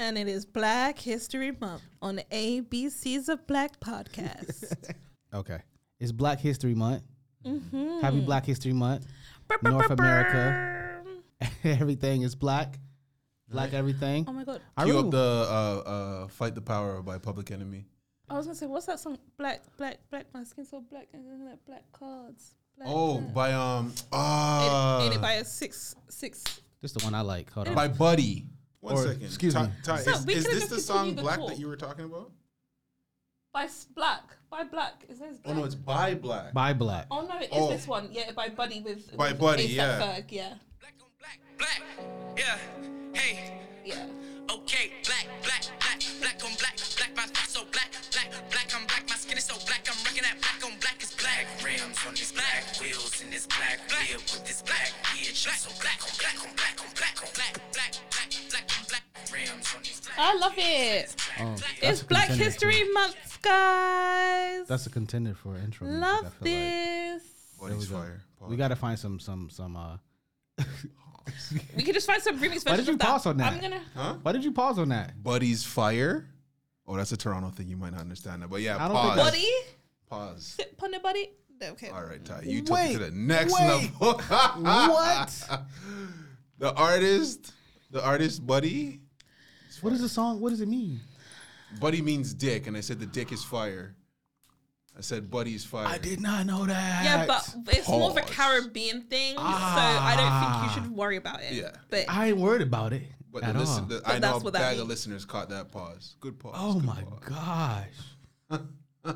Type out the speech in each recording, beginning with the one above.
and it is Black History Month on the ABCs of Black podcast. Okay. It's Black History Month. mm-hmm. Happy Black History Month. North America. everything is black. Black everything. Oh my god! I Cue up the uh, uh, "Fight the Power" by Public Enemy. I was gonna say, what's that song? Black, black, black. My skin so black, and then like black cards. Black, Oh, black. by um, Ain't uh, it- ain't it by a six, six? this the one I like. Hold on. by Buddy. One Or- second. excuse Ty, me. Ty, So is, is this the song the Black talk. that you were talking about? By black, by black. His name's Oh no, it's by Black. By Black. Oh no, it is Oh. this one. Yeah, by Buddy with By with Buddy, yeah. Ferg, yeah, Black on black, black, yeah, hey, yeah. okay, black, black, black, black on black, black, my face so black, black, black, I'm black, my skin is so black, I'm rocking that black on black is black. Rims on this black, wheels in this black, wheel with this black, yeah, black, so black on black on black on black on black, black, black, I love it. Oh, It's Black History too. Month, guys. That's a contender for intro. love feel like. this. Buddy's we go. fire. We got to find some some some. uh We could just find some remix versions Why did you of that. pause on that? I'm gonna. Huh? Why did you pause on that? Buddy's fire. Oh, that's a Toronto thing. You might not understand that, but yeah. I don't pause. Buddy, Pause. sit on the buddy. Okay. All right, Ty. You took it to the next wait. level. What? The artist, the artist, Buddy. What is the song? What does it mean? Buddy means dick, and I said the dick is fire. I said Buddy's fire. I did not know that. Yeah, but it's more of a Caribbean thing, so I don't think Ah. you should worry about it. Yeah. But I ain't worried about it But at the listen, the, But I know that's a what that bag of means. listeners caught that pause. Good pause. oh good my pause. gosh!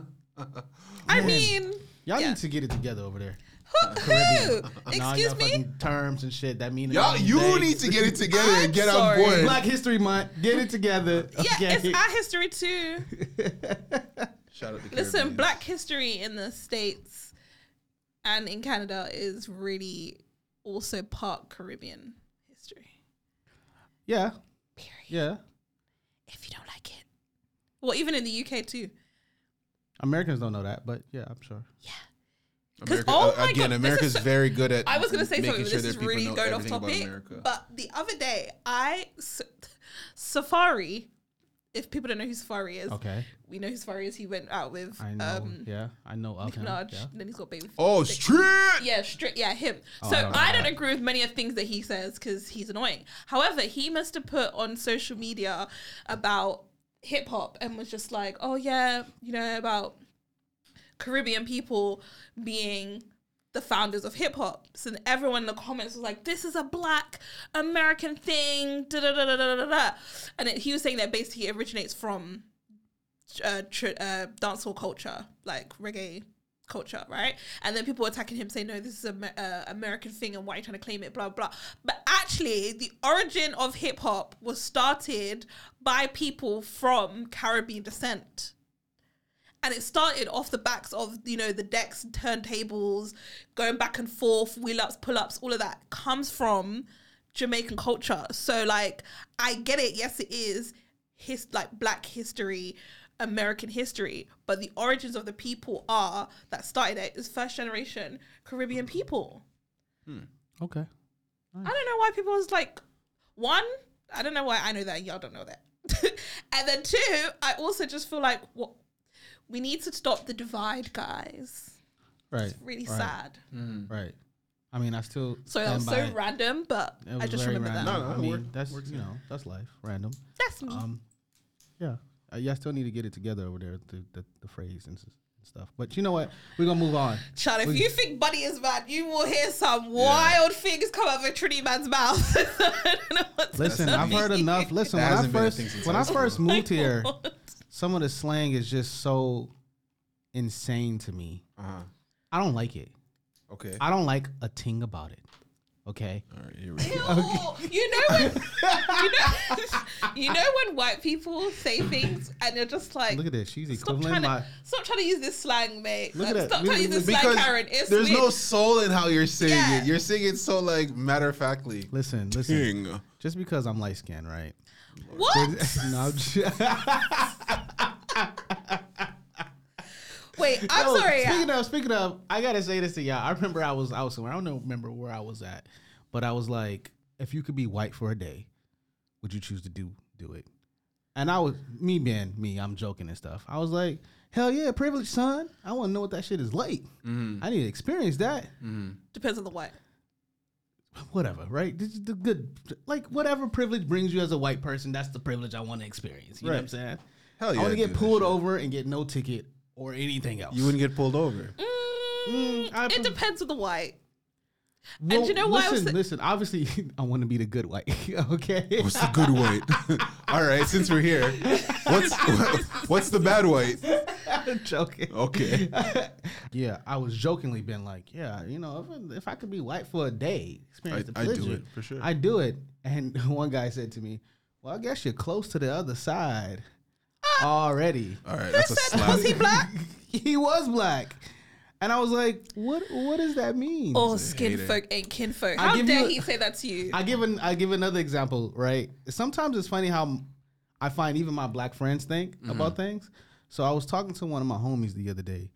I Man. mean, Y'all Yeah. need to get it together over there. Who? who? Excuse y'all me. fucking terms and shit that mean Y'all, you things. need to get it together and get sorry. on board. Black History Month. Get it together. Yeah, okay? it's our history too. Shout out to Listen, Caribbean. Black history in the states and in Canada is really also part Caribbean history. yeah, Period. yeah. If you don't like it, well, even in the UK too. Americans don't know that, but yeah, I'm sure. Yeah. America, oh uh, my again, God, America's is so- very good at. I was gonna say something. sure this that is people really going off topic. But the other day, I S- Safaree. If people don't know who Safaree is, Okay, we know who Safaree is. He went out with I know. um, yeah, I know of Nicki him. Minaj. Yeah. Then he's got baby. oh, They- straight. Yeah, straight. Yeah, him. Oh, so I don't I don't agree with many of things that he says because he's annoying. However, he must have put on social media about hip hop and was just like, "Oh yeah, you know about Caribbean people being." The founders of hip hop. So everyone in the comments was like, "This is a Black American thing." Da da da da da da da. And it, he was saying that basically it originates from uh, tr- uh, dancehall culture, like reggae culture, right? And then people were attacking him, saying, "No, this is a uh, American thing, and why are you trying to claim it?" Blah blah. But actually, the origin of hip hop was started by people from Caribbean descent. And it started off the backs of, you know, the decks, turntables, going back and forth, wheel ups, pull ups, all of that comes from Jamaican culture. So like I get it, yes it is his like black history, American history, but the origins of the people are that started it is first generation Caribbean people. Hmm. Okay. I don't know why people was like one, I don't know why I know that y'all don't know that. and then two, I also just feel like what we need to stop the divide, guys. Right. It's really right, sad. Right. I mean, I still. Sorry, that was so by- random, but It was I just remember random. that. No, no, I mean, worked- that's works you know that's life, random. That's me. Um, yeah, uh, yeah. I still need to get it together over there, the the, the phrase and s- stuff. But you know what? We're gonna move on. Chad, if we- you think Buddy is bad, you will hear some wild things come out of a Trinity man's mouth. I don't know what Listen. I've heard enough. Listen, That when I hasn't been a first when I first moved here, What? Some of the slang is just so insane to me. Uh-huh. I don't like it. Okay. I don't like a ting about it. Okay. All right. Here we go. Ew. You know when you know, you know when white people say things and they're just like Look at this. She's stop equivalent trying, my. to, stop trying to use this slang, mate. Look Like, at that. Stop We- trying to use we- this slang, Because Karen. It's there's weird. no soul in how you're saying Yeah. it. You're saying it so like matter of factly. Listen, listen. King. Just because I'm light skinned, right? What? no, I'm just, Wait, I'm Yo, sorry. Speaking of, speaking of, I gotta say this to y'all. I remember I was out somewhere. I don't know, remember where I was at, but I was like, if you could be white for a day, would you choose to do do it? And I was me being me, I'm joking and stuff. I was like, hell yeah, privilege, son. I want to know what that shit is like. Mm-hmm. I need to experience that. Mm-hmm. Depends on the white. Whatever, right? This is the good, like whatever privilege brings you as a white person, that's the privilege I want to experience. You know what I'm saying? Hell yeah! I want to get pulled over and get no ticket or anything else. You wouldn't get pulled over. Mm, I it put- depends on the white. Well, and you know why I was Listen, thi- listen. Obviously, I want to be the good white. okay. What's the good white? All right, since we're here, what's what's the bad white? I'm joking. Okay. yeah, I was jokingly been like, yeah, you know, if, if I could be white for a day, experience I- the I do it, for sure. I do it. And one guy said to me, "Well, I guess you're close to the other side ah! already." All right, that's a slap. was he black? he was black, and I was like, "What? What does that mean?" Or hate skin folk ain't kinfolk. I How give dare you a- he say that to you? I give an I give another example, right? Sometimes it's funny how I find even my black friends think mm-hmm. about things. So I was talking to one of my homies the other day.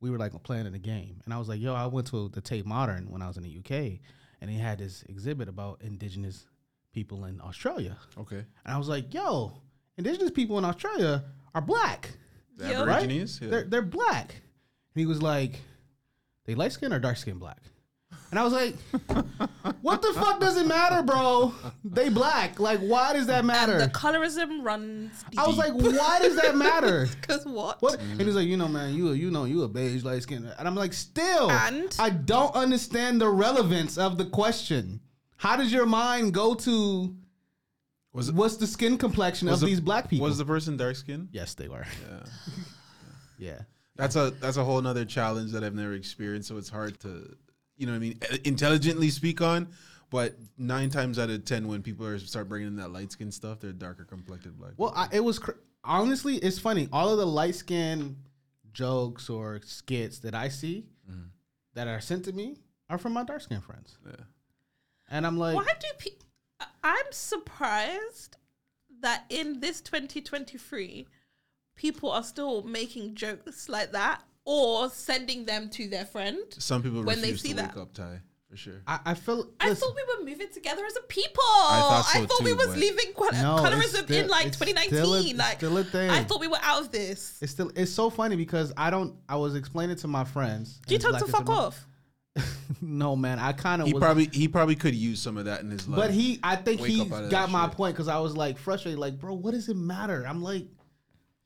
We were like playing in a game, and I was like, "Yo, I went to the Tate Modern when I was in the UK, and he had this exhibit about indigenous people in Australia." Okay. And I was like, "Yo, indigenous people in Australia are black, The Yo. right? Aborigines? Yeah. They're they're black." And he was like, "They light skin or dark skin black?" And I was like, "What the fuck does it matter, bro? They black. Like, why does that matter?" the colorism runs deep. I was like, "Why does that matter?" Because what? What? And he's like, you know, man, you a- you know, you a beige light skin, and I'm like, still, And? I don't understand the relevance of the question. How does your mind go to Was it, what's the skin complexion of the- these black people? was the person dark skin? yes, they were. Yeah. Yeah. That's a that's a whole nother challenge that I've never experienced. So it's hard to, you know, what I mean, uh, intelligently speak on. But nine times out of ten, when people are start bringing in that light skin stuff, they're darker complected black. Well, I, it was cr- honestly, it's funny. All of the light skin jokes or skits that I see that are sent to me are from my dark skin friends, yeah. and I'm like, Why do people? I'm surprised that in this 2023, people are still making jokes like that or sending them to their friend. Some people When they see to that. wake up, Ty, for sure. I, I feel. I listen, thought we were moving together as a people. I thought thought, so we too, was but- leaving qual- No, it's colorism still- in like it's 2019. still a- it's like still a thing. I thought we were out of this. It's still it's so funny because I don't I was explaining to my friends. Do you and tell black to and fuck some- off? no man, I kind of He was probably he probably could use some of that in his life. but he I think Wake he up out of got my shit. point cuz I was like frustrated like bro, what does it matter? I'm like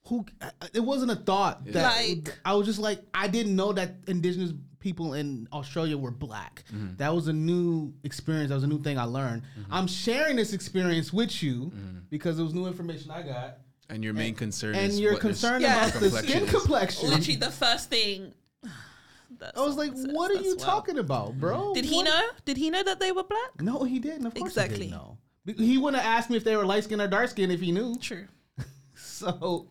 who I- I- it wasn't a thought that Like- I was just like I didn't know that indigenous people in Australia were black. Mm-hmm. That was a new experience. That was a new thing I learned. I'm sharing this experience with you Mm-hmm. because it was new information I got. and your main concern And is you're what their concerned Yeah. about the skin complexion. Literally, the first thing. I was like, "What are you talking about, bro?" Did he What- know? Did he know that they were black? No, he didn't. Of course, Exactly. he didn't know. He wouldn't have asked me if they were light skin or dark skin if he knew. True. So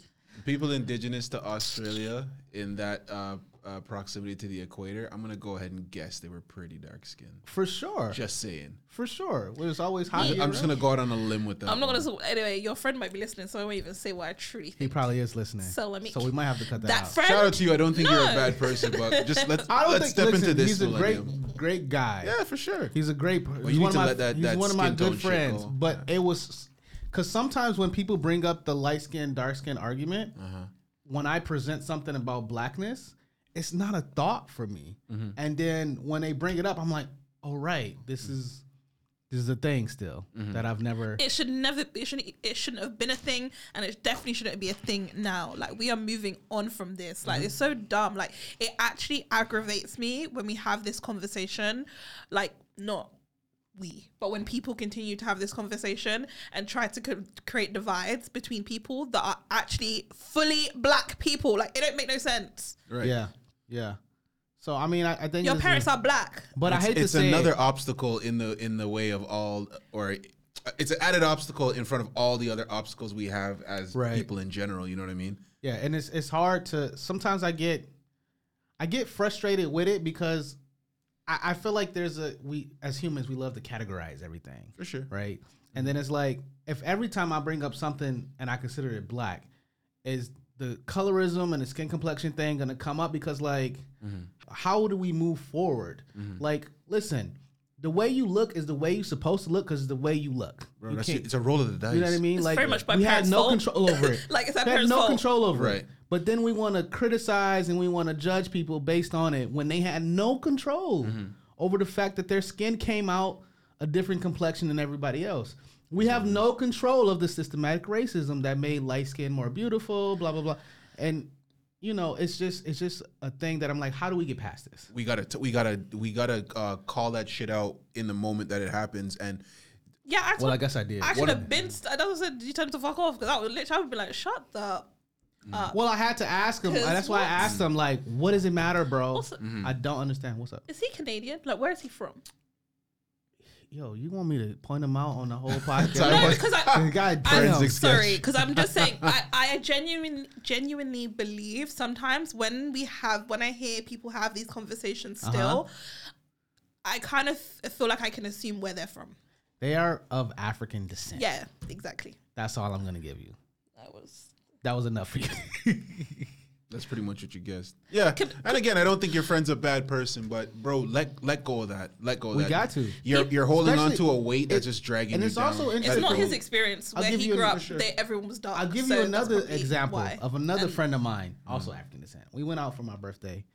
people indigenous to Australia in that uh, uh, proximity to the equator, I'm gonna go ahead and guess they were pretty dark skinned. for sure, Just saying. for sure, it was always hot. I'm just gonna go out on a limb with that. I'm not gonna. say Anyway, your friend might be listening, so I won't even say what I truly think. He probably is listening. So let me- So we might have to cut that, That out. friend. Shout out to you. I don't think you're a bad person, but just let's I don't let's think. step listen, into this. He's a millennium. great, great guy. Yeah, for sure. He's a great. per- he's you one need of to my. let that- he's that one of my good friends. go. But Yeah. it was because sometimes when people bring up the light skin, dark skin argument, Uh-huh. when I present something about blackness, it's not a thought for me. Mm-hmm. And then when they bring it up, I'm like, oh right, this is this is a thing still Mm-hmm. that I've never. It should never. It shouldn't. It shouldn't have been a thing, and it definitely shouldn't be a thing now. Like we are moving on from this. Like it's so dumb. Like it actually aggravates me when we have this conversation. Like not we, but when people continue to have this conversation and try to co- create divides between people that are actually fully black people. Like it don't make no sense. Right. Yeah, yeah. So I mean, I, I think Your this is- parents are black. but I hate it's to say another it. obstacle in the in the way of all, or it's an added obstacle in front of all the other obstacles we have as Right. people in general. You know what I mean? Yeah, and it's it's hard to sometimes I get I get frustrated with it because I, I feel like there's a we as humans we love to categorize everything. For sure. Right? And then it's like if every time I bring up something and I consider it black, is the colorism and the skin complexion thing gonna come up because like mm-hmm. how do we move forward? Mm-hmm. Like, listen, the way you look is the way you're supposed to look because it's the way you look. Bro, You that's can't- it's a roll of the dice. you know what I mean? It's like very much my we had no fault. control over it. Like, it's our we had parents' no fault. control over Right. it. But then we want to criticize and we want to judge people based on it when they had no control Mm-hmm. over the fact that their skin came out a different complexion than everybody else. We have no control of the systematic racism that made light skin more beautiful, blah blah blah. And you know, it's just it's just a thing that I'm like, how do we get past this? We gotta, t- we gotta, we gotta uh, call that shit out in the moment that it happens. And Yeah, I, Well, told- I guess I did. I should have been. St- I never said you tell him to fuck off because I would literally I would be like, shut the. up. Well, I had to ask him. 'Cause That's why I what? asked him, like, what does it matter, bro? What's it- I don't understand. What's up? Is he Canadian? Like, where is he from? Yo, you want me to point him out on the whole podcast? Sorry, No, but- because I. God I'm damn. Forensic sorry, because I'm just saying. I, I genuinely, genuinely believe sometimes when we have, when I hear people have these conversations, Uh-huh. still, I kind of f- feel like I can assume where they're from. They are of African descent. Yeah, exactly. That's all I'm gonna give you. That was. That was enough for you. that's pretty much what you guessed. Yeah. Can- and again, I don't think your friend's a bad person, but bro, let let go of that. Let go of We that. got to. You're you're holding on to a weight that's just dragging and you it's down. also It's not his experience I'll where he grew up. for sure. They, everyone was dark. I'll give so you that's another example why. of another And- friend of mine, also African descent. We went out for my birthday.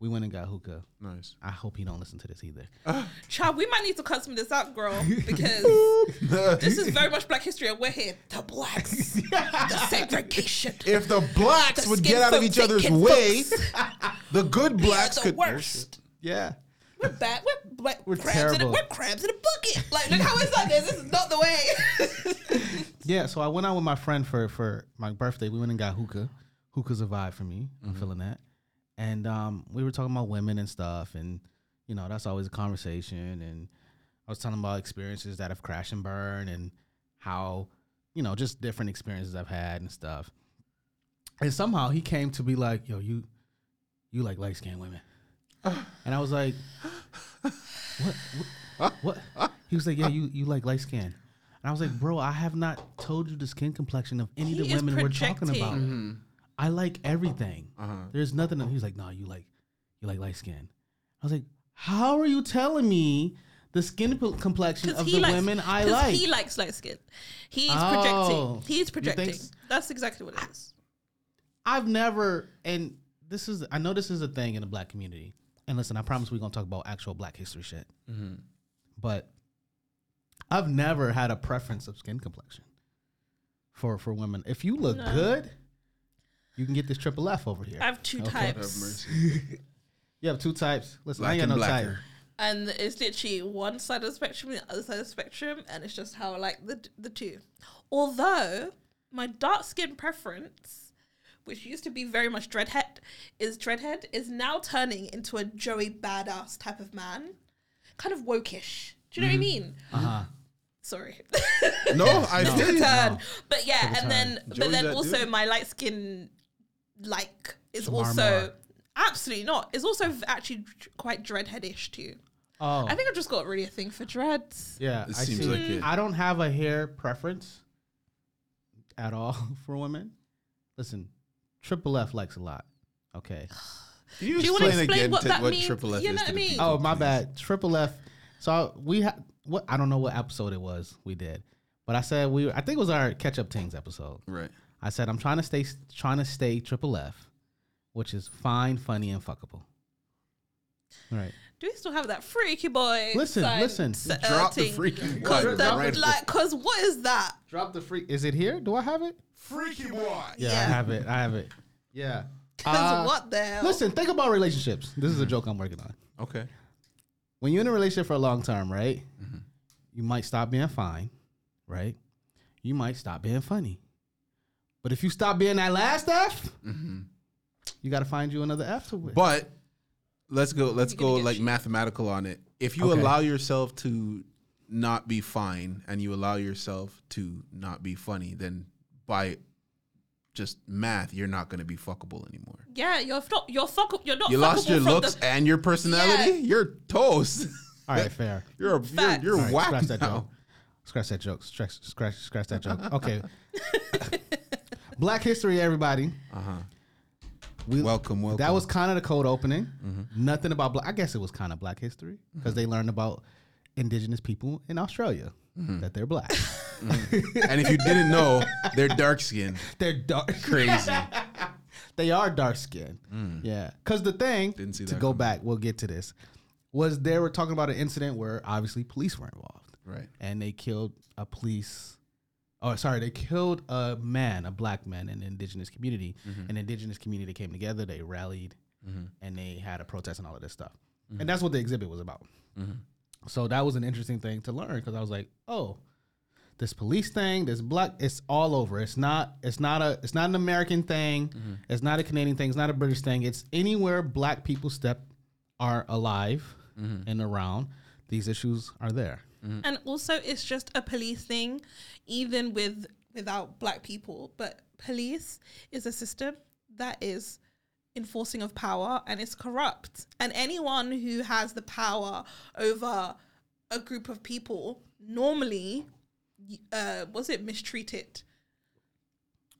We went and got hookah. nice. I hope he don't listen to this either. Child, we might need to cut some of this out, girl, because this is very much Black history, and we're here. The blacks, the segregation. If the blacks The would skin get out of folk each other's taking way, the good blacks the could. worst. Oh, yeah. We're bad. We're, we're, We're crabs in a, we're crabs in a bucket. Like, look how it's like this. This is not the way. Yeah, so I went out with my friend for for my birthday. We went and got hookah. Hookah's a vibe for me. I'm mm-hmm. feeling that. And um, we were talking about women and stuff, and you know that's always a conversation. And I was telling about experiences that have crashed and burned, and how you know just different experiences I've had and stuff. And somehow he came to be like, "Yo, you, you like light skinned women," and I was like, "What? What? what? He was like, "Yeah, you you like light skin." And I was like, "Bro, I have not told you the skin complexion of any He of the women we're talking about. projecting. I like everything. Uh-huh. There's nothing." He was like, "No, you like you like light skin." I was like, "How are you telling me the skin p- complexion of the women I 'cause like?" He likes light skin. He's Oh. projecting. He's projecting. That's exactly what it is. I've never, and this is, I know this is a thing in the black community. And listen, I promise we're gonna talk about actual black history shit. But I've never had a preference of skin complexion for for women. If you look No. good, you can get this triple F over here. I have two Okay. Have types. mercy. You have two types. Listen, Black I ain't and got no type. and it's literally one side of the spectrum and the other side of the spectrum, and it's just how I like the the two. Although my dark skin preference, which used to be very much dreadhead, is dreadhead is now turning into a Joey badass type of man, kind of wokish. Do you know what I mean? Uh huh. Sorry. No, I Took feel a you. turn. But yeah, and turn. then but Joey's then also dude. my light skin like is Shemar also Moore. absolutely not. It's also actually d- quite dreadheadish too. Oh, I think I've just got really a thing for dreads. yeah. It I seems see. like it. I don't have a hair preference at all for women. Listen, Triple F likes a lot. Okay. Can you Do you wanna explain explain again what to that what means? triple F You is know to what I the mean? people, Oh, my please? bad. Triple F. So we had what I don't know what episode it was we did, but I said we. I think it was our catch up things episode. Right. I said I'm trying to stay trying to stay triple F, which is fine, funny, and fuckable. Right. Do we still have that freaky boy? Listen, sign- listen. s- uh, Drop the thing? freaking Cause cut the- right like, cause what is that? Drop the freak. Is it here? Do I have it? Freaky boy. Yeah, Yeah. I have it. I have it. Yeah. Cause Uh, what the hell? Listen, think about relationships. This is a joke I'm working on. Okay. When you're in a relationship for a long term, right? Mm-hmm. You might stop being fine, right? You might stop being funny. But if you stop being that last F, you got to find you another F to win. Mm-hmm. But let's go. Let's go like shit. mathematical on it. If you Okay. allow yourself to not be fine and you allow yourself to not be funny, then by just math, you're not going to be fuckable anymore. yeah, you're not. You're fuck. You're not. You lost your looks The, and your personality. Yeah. You're toast. All right, fair. You're a, you're, you're All right, whack scratch that joke. Scratch that joke. Scratch, scratch, scratch that joke. Okay. Black history, everybody. Uh-huh. We, Welcome, welcome. That was kind of the cold opening. Mm-hmm. Nothing about black. I guess it was kind of Black history because they learned about indigenous people in Australia that they're black. and if you didn't know, they're dark skinned. they're dark. Crazy. they are dark skinned. Yeah. Because the thing, Didn't see to go coming. back, we'll get to this, was they were talking about an incident where obviously police were involved. Right. And they killed a police. Oh, sorry, they killed a man, a black man in the indigenous community. Mm-hmm. An indigenous community came together, they rallied, mm-hmm. and they had a protest and all of this stuff. Mm-hmm. And that's what the exhibit was about. So that was an interesting thing to learn because I was like, oh, this police thing, this black, it's all over. It's not, it's not a, it's not an American thing. It's not a Canadian thing. It's not a British thing. It's anywhere black people step are alive and around. These issues are there. And also, it's just a police thing, even with without black people. But police is a system that is enforcing of power and it's corrupt. And anyone who has the power over a group of people normally, uh, was it mistreated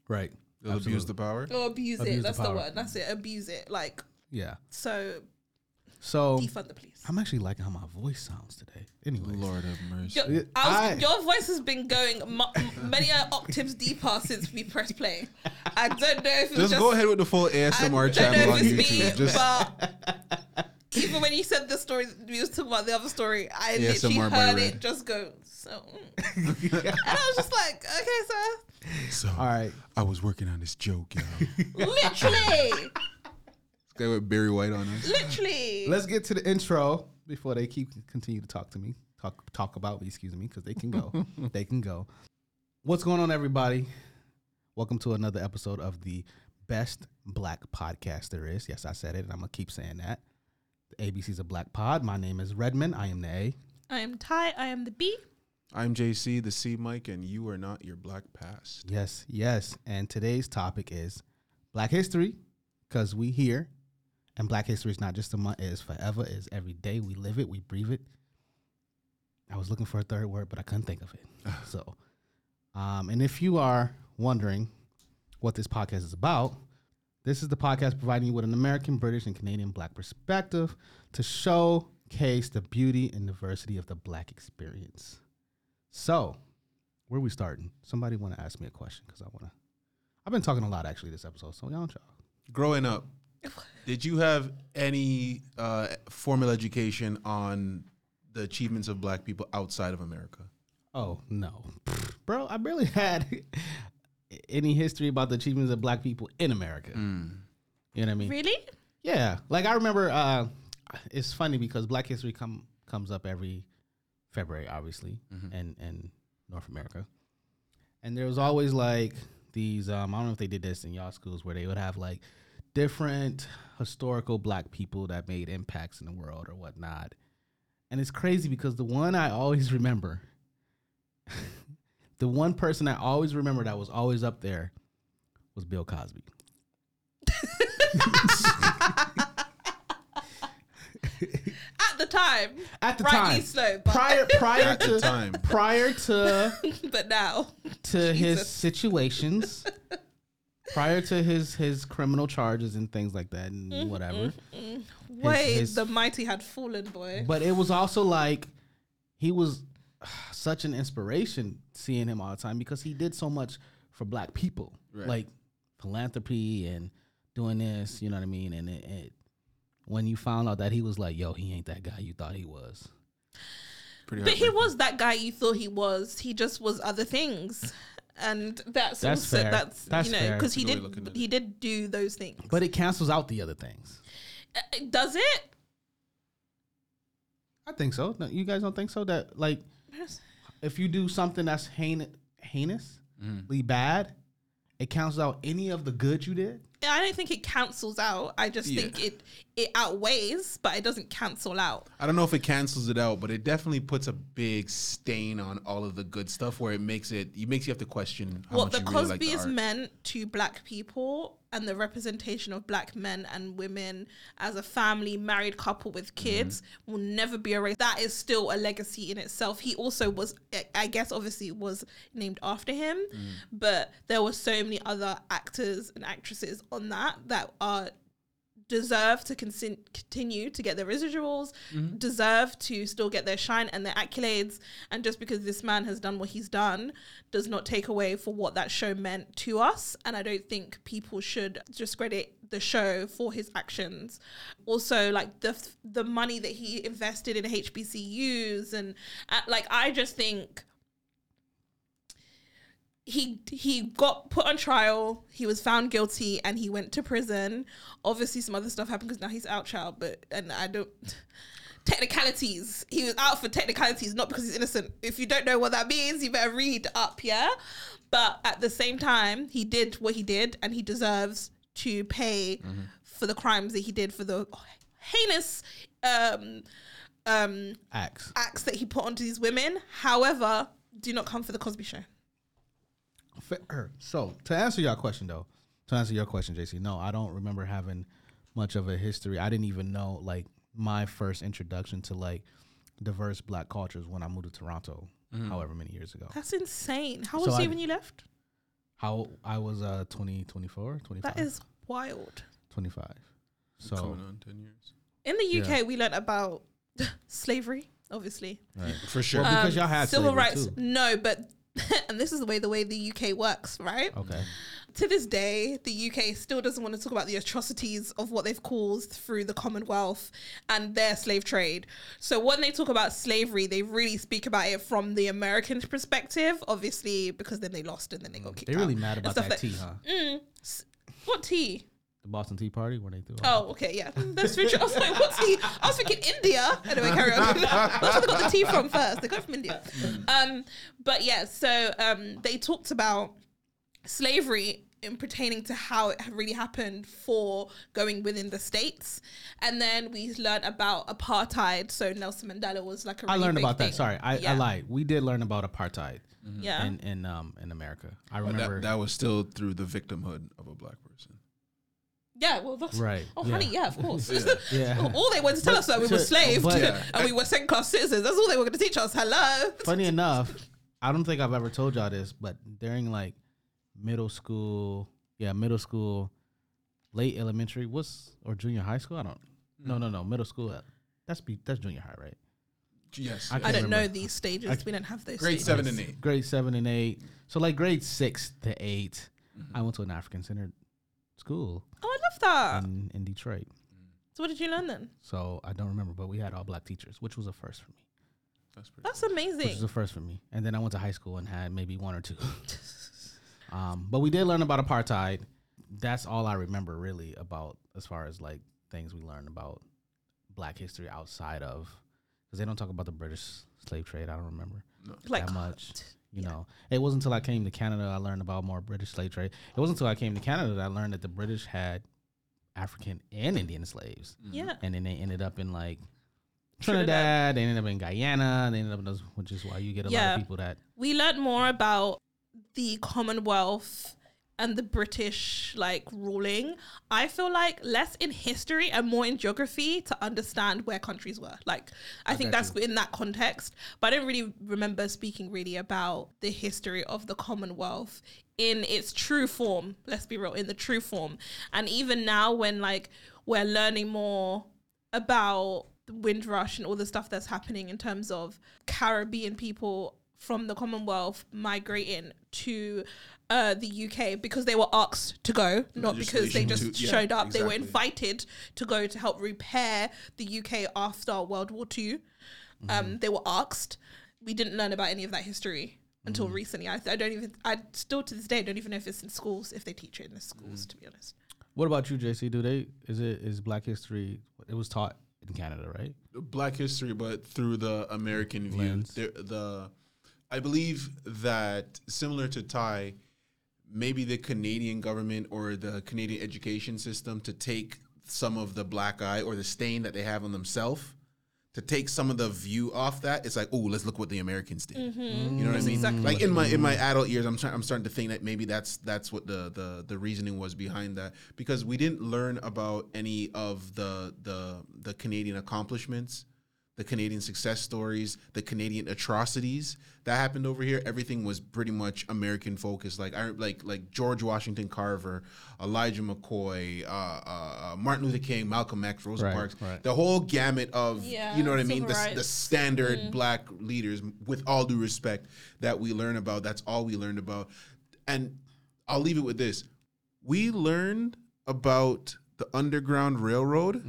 Right. They'll abuse the power. or abuse, Abuse it? the That's the, power. word. That's it. Abuse it. Like Yeah. so, So defund the police. I'm actually liking how my voice sounds today. Anyway, Lord have mercy. Your, I was, I- your voice has been going m- many uh, octaves deeper since we pressed play. I don't know if it Just, just go ahead with the full I ASMR don't channel know on if it's YouTube. me, Just but even when you said the story, we was talking about the other story. I ASMR literally by heard Red. it just go. So, mm. and I was just like, okay, sir, so, all right. I was working on this joke, y'all. literally, this guy with Barry White on us. literally. Let's get to the intro before they keep continue to talk to me, talk talk about me. Excuse me, because they can go. they can go. What's going on, everybody? Welcome to another episode of the best black podcast there is. Yes, I said it, and I'm gonna keep saying that. The ABC's a black pod. My name is Redmond. I am the A. I am Ty. I am the B. I'm JC, the C Mike, and you are not your black past. Yes, yes. And today's topic is Black History, because we here, and Black History is not just a month; it is forever. It is every day. We live it. We breathe it. I was looking for a third word, but I couldn't think of it. so, um, and if you are wondering what this podcast is about, this is the podcast providing you with an American, British, and Canadian Black perspective to showcase the beauty and diversity of the Black experience. So, where are we starting? Somebody want to ask me a question because I want to. I've been talking a lot actually this episode, so y'all, y'all. Growing up, did you have any uh, formal education on the achievements of black people outside of America? Oh no, bro! I barely had any history about the achievements of Black people in America. You know what I mean? Really? Yeah, like I remember. Uh, it's funny because Black History come comes up every February, obviously, and and North America, and there was always like these. Um, I don't know if they did this in y'all schools where they would have like different historical Black people that made impacts in the world or whatnot, and it's crazy because the one I always remember, the one person I always remember that was always up there, was Bill Cosby. At the time, At the time, so, but, prior prior to time. prior to but now, to his situations, prior to his his criminal charges and things like that and Mm-hmm, whatever. wait, his- the mighty had fallen, boy. But it was also like he was such an inspiration seeing him all the time because he did so much for black people, Right. like philanthropy and doing this. You know what I mean? And it, it, when you found out that he was like, "Yo, he ain't that guy you thought he was." Pretty But he was that guy you thought he was. He just was other things, and that's, That's also fair. that's, That's you know because he Good way of looking did he did do those things. But it cancels out the other things. Uh, does it? I think so. No, you guys don't think so? That like if you do something that's heinous, heinously bad, it cancels out any of the good you did. I don't think it cancels out. I just Yeah. think it it outweighs, but it doesn't cancel out. I don't know if it cancels it out, but it definitely puts a big stain on all of the good stuff where it makes it it makes you have to question how what much the you Cosby really like the is art. meant to black people and the representation of black men and women as a family married couple with Mm-hmm. kids will never be erased that is still a legacy in itself he also was I- i guess obviously was named after him Mm. but there were so many other actors and actresses on that that are deserve to consin- continue to get their residuals, deserve to still get their shine and their accolades. And just because this man has done what he's done does not take away for what that show meant to us. And I don't think people should discredit the show for his actions. Also, like the the money that he invested in HBCUs and uh, like I just think he he got put on trial. He was found guilty, and he went to prison. Obviously, some other stuff happened because now he's out, child. But and I don't technicalities. He was out for technicalities, not because he's innocent. If you don't know what that means, you better read up, yeah. But at the same time, he did what he did, and he deserves to pay for the crimes that he did for the heinous um um Acts. acts that he put onto these women. However, do not come for the Cosby Show. Fair. So to answer your question though, to answer your question, JC, no, I don't remember having much of a history. I didn't even know like my first introduction to like diverse black cultures when I moved to Toronto, however many years ago. That's insane. How So was I- you when you left? How I was uh 20, 24, 25, That is wild. 25. So Coming on ten years. In the UK, Yeah. we learned about slavery, obviously. right. For sure. Well, because Um, y'all had civil rights. too. No, but and this is the way the way the UK works, right? Okay. To this day, the UK still doesn't want to talk about the atrocities of what they've caused through the Commonwealth and their slave trade. So when they talk about slavery, they really speak about it from the American perspective, obviously, because then they lost and then they got kicked They really out mad about stuff that tea, huh? Mm, what tea? The Boston Tea Party where they threw. Oh, okay, yeah. That's very true. I was like, what's tea? I was thinking India. Anyway, carry on. That's where they got the tea from first. They got it from India. Um, but yeah, so um, they talked about slavery in pertaining to how it really happened for going within the states, and then we learned about apartheid. So Nelson Mandela was like a I really learned big about that. Sorry, I, Yeah. I lied. We did learn about apartheid Yeah. in in um in America. I But remember. that, that was still through the victimhood of a black person. Yeah, well, that's Right, Oh, yeah. honey, yeah, of course. yeah. all they wanted to tell But us that we to- were slaves but- and we were second class citizens. That's all they were going to teach us. Hello. Funny enough, I don't think I've ever told y'all this, but during like middle school, yeah, middle school, late elementary, what's or junior high school? I don't. No, no, no, middle school. uh, That's be that's junior high, right? Yes. I I can't don't know these stages. we don't have those. Grade stages. seven and eight. Grade seven and eight. So like grade six to 8 Mm-hmm. I went to an African centered school Oh, I love that. in, in Detroit. so what did you learn then? So I don't remember, but we had all black teachers, which was a first for me. That's pretty. That's which amazing. was a first for me. And then I went to high school and had maybe one or two. um, but we did learn about apartheid. That's all I remember really about as far as like things we learned about black history outside of because they don't talk about the British slave trade. I don't remember like that much. You yeah. know, it wasn't until I came to Canada I learned about more British slave trade. It wasn't until I came to Canada that I learned that the British had African and Indian slaves, mm-hmm. Yeah. and then they ended up in like Trinidad. Trinidad. They ended up in Guyana. They ended up in those, which is why you get a lot of people that We learned more about the Commonwealth and the British like ruling. I feel like less in history and more in geography to understand where countries were. Like I, think got that's in that context. But I don't really remember speaking really about the history of the Commonwealth in its true form. Let's be real, in the true form. And even now when like we're learning more about the Windrush and all the stuff that's happening in terms of Caribbean people from the Commonwealth migrating to uh, the UK because they were asked to go, not because they just to- yeah, showed up. They were invited to go to help repair the UK after World War II. Um, they were asked. We didn't learn about any of that history until recently. I, I don't even. I still to this day don't even know if it's in schools if they teach it in the schools. To be honest. What about you, JC? Do they is it is Black History? It was taught in Canada, right? Black history, but through the American view. Lens. The, the I believe that similar to Ty, maybe the Canadian government or the Canadian education system to take some of the black eye or the stain that they have on themselves. To take some of the view off that, it's like, oh, let's look what the Americans did. Mm-hmm. You know what I mm-hmm. mean? exactly like in my in my mm-hmm. adult years, I'm trying. I'm starting to think that maybe that's that's what the the the reasoning was behind that because we didn't learn about any of the the the Canadian accomplishments the Canadian success stories, the Canadian atrocities that happened over here. Everything was pretty much American focused. Like I like like George Washington Carver, Elijah McCoy, uh, uh, uh, Martin Luther King, Malcolm X, Rosa Right, Parks. right. The whole gamut of Yeah, you know what I mean. The, the standard black leaders, with all due respect, that we learn about. That's all we learned about. And I'll leave it with this: we learned about the Underground Railroad,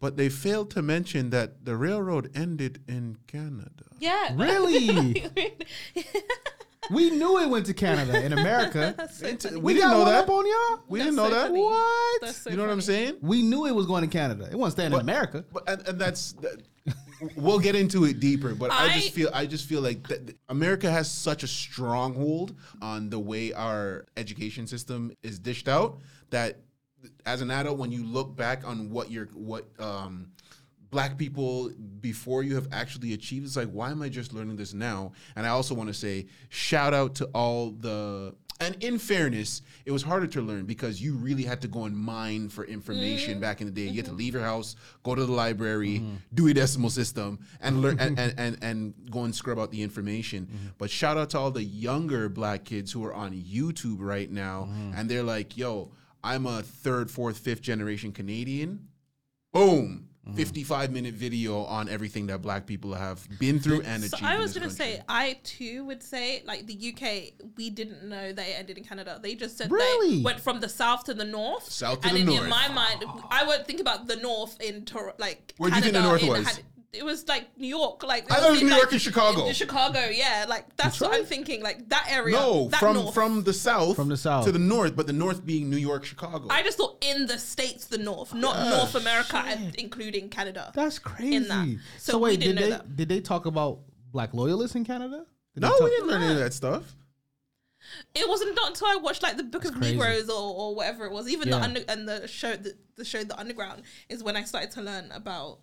but they failed to mention that the railroad ended in Canada. Yeah. Really? we knew it went to Canada in America. So we We didn't know that. up on y'all. We That's didn't know so that. funny. What? That's so you know what I'm saying? We knew it was going to Canada. It wasn't staying in America. But and, and that's that, we'll get into it deeper. But I, I- just feel I just feel like that America has such a stronghold on the way our education system is dished out that as an adult, when you look back on what your what um, black people before you have actually achieved, it's like why am I just learning this now? And I also want to say shout out to all the and in fairness, it was harder to learn because you really had to go and mine for information mm-hmm. back in the day. You had to mm-hmm. leave your house, go to the library, mm-hmm. do a decimal system, and learn and, and, and, and go and scrub out the information. But shout out to all the younger black kids who are on YouTube right now, and they're like, "Yo, I'm a third, fourth, fifth generation Canadian." Boom. Mm-hmm. 55 minute video on everything that black people have been through and So achieved. I was gonna say, I too would say, like the UK, we didn't know they ended in Canada. They just said Really? they went from the south to the north. South to and the in, north. in my mind, I would think about the north in Tor- like. Where do you think the Canada north was? Han- it was like New York, like I thought it was in, New like, York and Chicago. in Chicago, yeah, like that's what I'm thinking. Like that area, No, that from north. from the south, From the south. to the north, but the north being New York, Chicago. I just thought in the states, the north, not North America, and including Canada. That's crazy. In that. So, So we wait, didn't did know they that. did they talk about black loyalists in Canada? Did no, talk- we didn't learn any of that stuff. It wasn't not until I watched like the Book of crazy. Negroes or, or whatever it was, even Yeah. the under and the show the, the show The Underground is when I started to learn about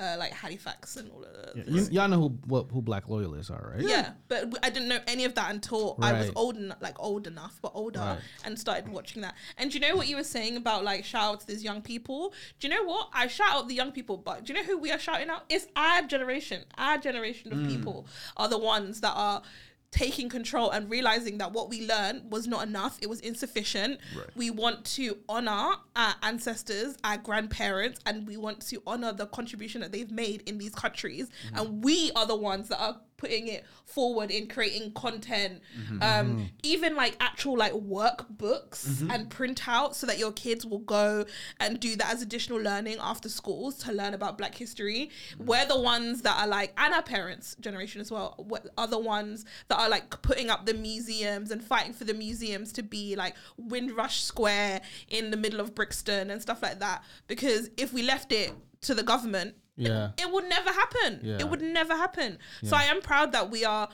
uh, like Halifax and all of that. Yeah, you, y'all know who what, who black loyalists are, right? Yeah, but w- I didn't know any of that until I was old enough, like old enough, but older, Right. and started watching that. And do you know what you were saying about like shout out to these young people? Do you know what I shout out the young people, but do you know who we are shouting out? It's our generation. Our generation of Mm. people are the ones that are taking control and realizing that what we learned was not enough it was insufficient. We want to honor our ancestors our grandparents and we want to honor the contribution that they've made in these countries. Mm-hmm. And we are the ones that are putting it forward in creating content mm-hmm. um mm-hmm. even like actual like workbooks mm-hmm. and printouts so that your kids will go and do that as additional learning after schools to learn about black history. We're the ones that are like and our parents generation as well we- are the ones that are like putting up the museums and fighting for the museums to be like windrush square in the middle of brixton and stuff like that. Because if we left it to the government Yeah. it would never happen. Yeah. It would never happen. So I am proud that we are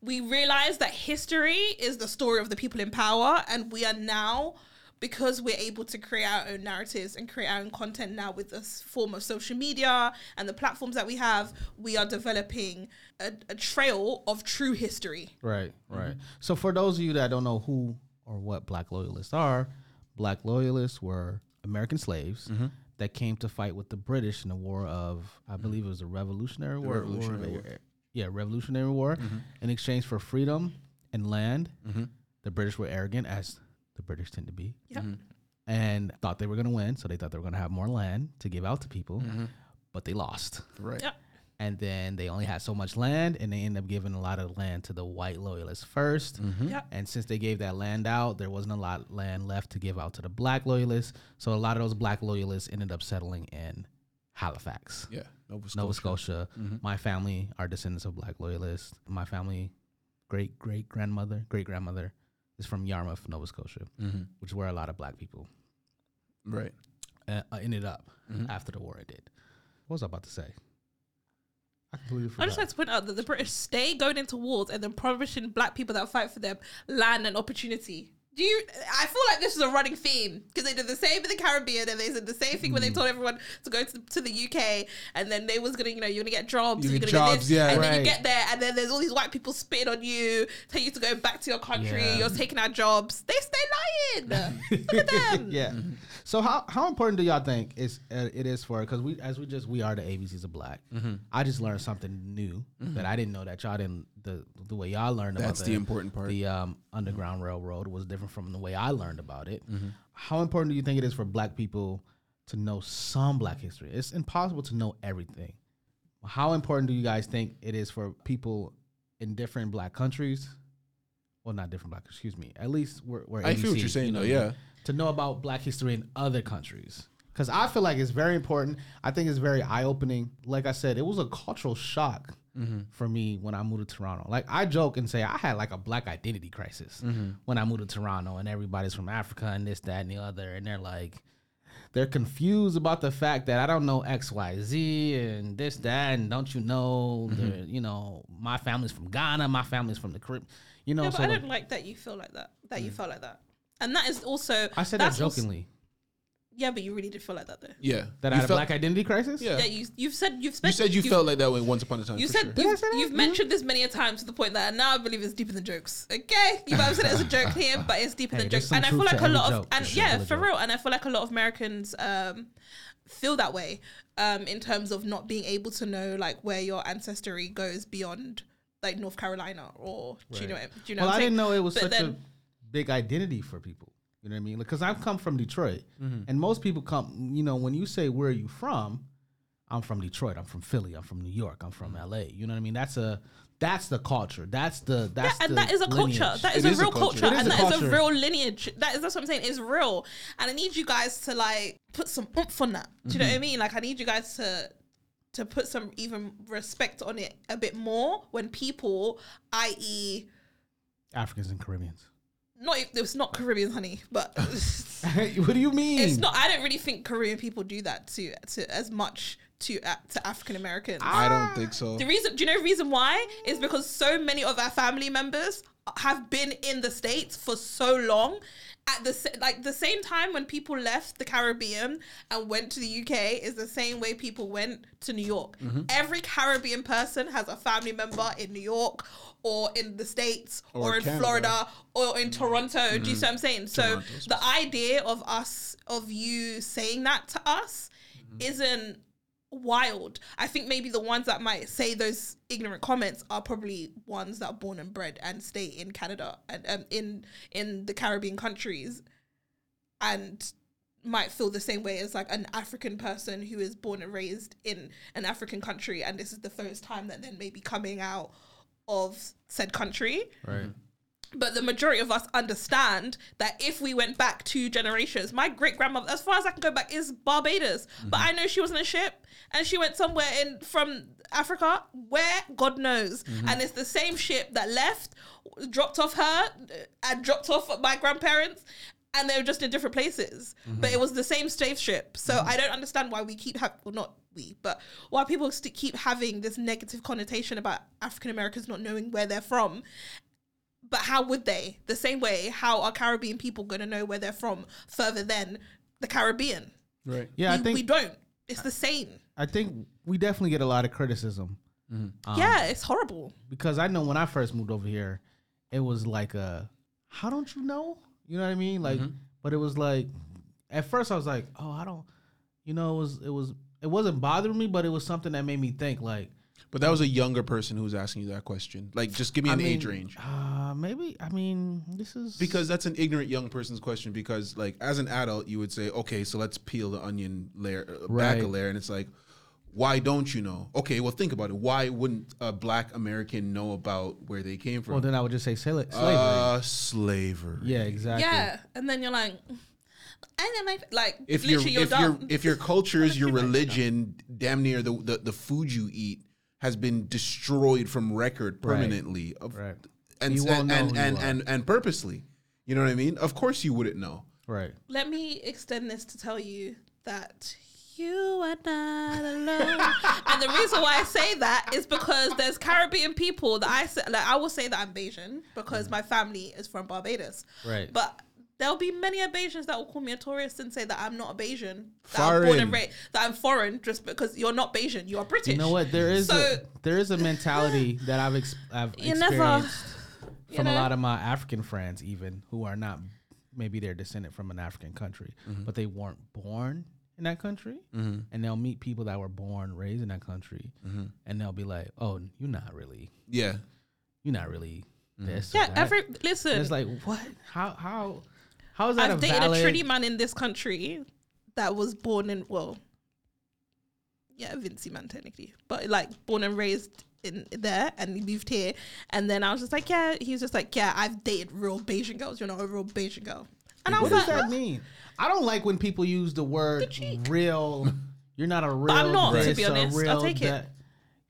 we realize that history is the story of the people in power and we are now because we're able to create our own narratives and create our own content now with this form of social media and the platforms that we have, we are developing a, a trail of true history. Right, Mm-hmm. right. So for those of you that don't know who or what black loyalists are, black loyalists were American slaves Mm-hmm. That came to fight with the British in the war of, I believe it was the Revolutionary War. Revolutionary War War. Yeah, Revolutionary War. Mm-hmm. In exchange for freedom and land, the British were arrogant, as the British tend to be, Yep. and thought they were going to win. So they thought they were going to have more land to give out to people, Mm-hmm. but they lost. Right. Yep. And then they only had so much land, and they ended up giving a lot of land to the white loyalists 1st Mm-hmm. Yep. And since they gave that land out, there wasn't a lot of land left to give out to the black loyalists. So a lot of those black loyalists ended up settling in Halifax, Yeah. Nova Scotia. Nova Scotia. My family are descendants of black loyalists. My family, great great grandmother, great grandmother, is from Yarmouth, Nova Scotia, Mhm. which is where a lot of black people Right. uh, uh, ended up after the war ended. What was I about to say? I completely I just like to point out that the British stay going into wars and then promising black people that fight for them land and opportunity. Do you? I feel like this is a running theme because they did the same in the Caribbean and they did the same thing when they Hmm. told everyone to go to the, to the UK and then they was gonna, you know, you're gonna get jobs, You you're gonna get this, yeah. and then you get there and then there's all these white people spitting on you, tell you to go back to your country, Yeah. you're taking our jobs. They stay flying. Look at them. yeah. So how how important do y'all think is uh, it is for because we as we just we are the ABCs of Black. Mm-hmm. I just learned something new that I didn't know that y'all didn't the the way y'all learned about That's the important part. The um, Underground Railroad was different from the way I learned about it. Mm-hmm. How important do you think it is for Black people to know some Black history? It's impossible to know everything. How important do you guys think it is for people in different Black countries? Well, not different Black. Excuse me. At least we're. we're I feel what you're saying, you know though, I yeah. To know about Black history in other countries. Because I feel like it's very important. I think it's very eye opening. Like I said, it was a cultural shock Mm-hmm. for me when I moved to Toronto. Like I joke and say I had like a black identity crisis Mm-hmm. when I moved to Toronto, and everybody's from Africa and this, that, and the other, and they're like, they're confused about the fact that I don't know X, Y, Z, and this, that, and don't you know, Mm-hmm. you know, my family's from Ghana, my family's from the Caribbean, you know. Yeah, so but I like- don't like that you feel like that. That you felt like that. And that is also I said that that's also- jokingly. Yeah, but you really did feel like that though. Yeah. That You I had a felt- black identity crisis. Yeah. Yeah, you you've said you've spent, You said you you've- felt like that way once upon a time. You for said sure. you've, you've mentioned this many a time to the point that now I believe it's deeper than jokes. Okay, you might have said it as a joke here, but it's deeper Hey, than there's jokes. some And I feel truth like to a every lot of joke. and There's yeah, still a for joke. real. And I feel like a lot of Americans um, feel that way um, in terms of not being able to know like where your ancestry goes beyond like North Carolina or do you know? what- Do you know? well, what I I'm didn't saying? know it was But such then- a big identity for people. You know what I mean? Because I've come from Detroit, Mm-hmm. and most people come. You know, when you say where are you from, I'm from Detroit. I'm from Philly. I'm from New York. I'm from L.A. You know what I mean? That's a that's the culture. That's the Yeah, that's and the that is a culture. That is It a is a real culture. culture, It is and a that is a real lineage. That is that's what I'm saying. It's real, and I need you guys to like put some oomph on that. Do you know what I Mm-hmm. mean? Like I need you guys to to put some even respect on it a bit more when people, i.e., Africans and Caribbeans. Not it was not Caribbean, honey, but what do you mean? it's not. I don't really think Korean people do that to to as much to uh, to African Americans. I don't think so. The reason, do you know the reason why? Is because so many of our family members have been in the states for so long. At the like the same time when people left the Caribbean and went to the UK is the same way people went to New York. Mm-hmm. Every Caribbean person has a family member in New York or in the states or, Or in Canada. Florida or in Toronto. Do Mm-hmm. you see what I'm saying? So Toronto the idea of us of you saying that to us Mm-hmm. isn't wild. I think maybe the ones that might say those ignorant comments are probably ones that are born and bred and stay in Canada and um, in in the Caribbean countries, and might feel the same way as like an African person who is born and raised in an African country, and this is the first time that then maybe coming out of said country right. But the majority of us understand that if we went back two generations, my great grandmother, as far as I can go back, is Barbados. But mm-hmm. I know she was on a ship and she went somewhere in from Africa where God knows. Mm-hmm. And it's the same ship that left, dropped off her, and dropped off my grandparents. And they were just in different places, mm-hmm. but it was the same slave ship. So I don't understand why we keep having, well, not we, but why people st- keep having this negative connotation about African Americans not knowing where they're from but how would they? The same way, how are Caribbean people going to know where they're from further than the Caribbean? Right. Yeah, we, I think we don't. It's the same. I think we definitely get a lot of criticism. Um, yeah, it's horrible. because I know when I first moved over here, it was like a, how don't you know? You know what I mean? Like, but it was like, at first I was like, oh, I don't, you know, it was it was it wasn't bothering me, but it was something that made me think like, But that was a younger person who was asking you that question. Like, just give me I an mean, age range. Uh, maybe I mean this is Because that's an ignorant young person's question. Because, like, as an adult, you would say, okay, so let's peel the onion layer uh, back a layer. And it's like, why don't you know? Okay, well, think about it. Why wouldn't a black American know about where they came from? well then I would just say sla- slavery. Uh, slavery. yeah, exactly. Yeah, and then you're like, I don't like, like If your literally you're if your dumb. if your culture is your religion, damn near the, the the food you eat has been destroyed from record Right. permanently. Of, Right. And You won't and and you and, and and purposely. You know what I mean? Of course you wouldn't know. Right. Let me extend this to tell you that you are not alone. and the reason why I say that is because there's Caribbean people that I say, like I will say that I'm Bajan because mm. my family is from Barbados. Right. But there'll be many a Bayesians that will call me a tourist and say that I'm not a Bajan. That Foreign. I'm born and raised, that I'm foreign just because you're not Bajan. You are British. You know what? There is So- a, there is a mentality that I've ex- I've You never- experienced you from a lot of my African friends, even who are not maybe they're descended from an African country, Mm-hmm. but they weren't born in that country, and they'll meet people that were born raised in that country, Mm-hmm. and they'll be like, "Oh, you're not really, Yeah. you're not really this." Yeah, that." every And listen. it's like what? How how how is that I've a dated valid? a Trinity man in this country that was born in well, yeah, Vincy man technically, but like born and raised in there, and he moved here, and then I was just like, yeah, he was just like, yeah, I've dated real Bajan girls. You're not a real Bajan girl, and I what was does like, that mean? I don't like when people use the word cheek. real. You're not a real. I'm not, to this be or honest. I'll take it. that.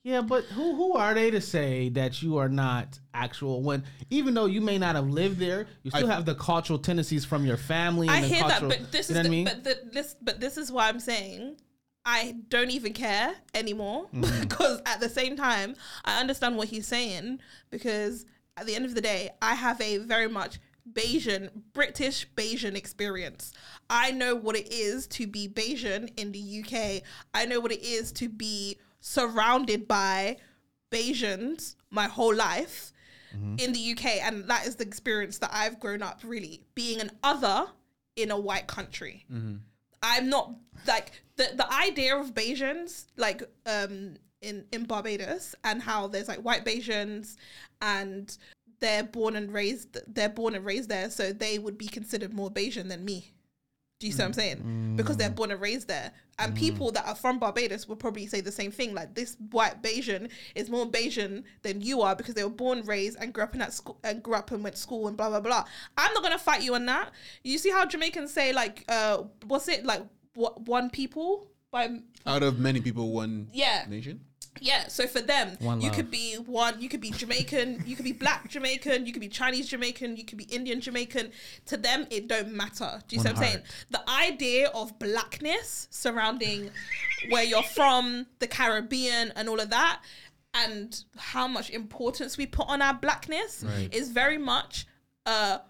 Yeah, but who who are they to say that you are not actual? When even though you may not have lived there, you still I- have the cultural tendencies from your family. And I the hear that, but this you know is what I the, mean? but the, this but this is why I'm saying I don't even care anymore Mm-hmm. because at the same time I understand what he's saying because at the end of the day I have a very much Bajan British Bajan experience. I know what it is to be Bajan in the UK. I know what it is to be surrounded by Bayesians my whole life in the UK, and that is the experience that I've grown up really being an other in a white country. I'm not like the the idea of Bayesians, like um in in Barbados, and how there's like white Bayesians, and they're born and raised they're born and raised there, so they would be considered more Bajan than me. Do you see what I'm saying? Because they're born and raised there. And people that are from Barbados would probably say the same thing. Like this white Bajan is more Bajan than you are because they were born, raised, and grew up in that school and grew up and went to school and blah blah blah. I'm not gonna fight you on that. You see how Jamaicans say like uh what's it like what one people by Out of many people, one Yeah. nation. Yeah, so for them, One you love. could be one, you could be Jamaican, you could be black Jamaican, you could be Chinese Jamaican, you could be Indian Jamaican. To them, it don't matter. Do you see One what I'm saying? The idea of blackness surrounding where you're from, the Caribbean, and all of that, and how much importance we put on our blackness Right. is very much a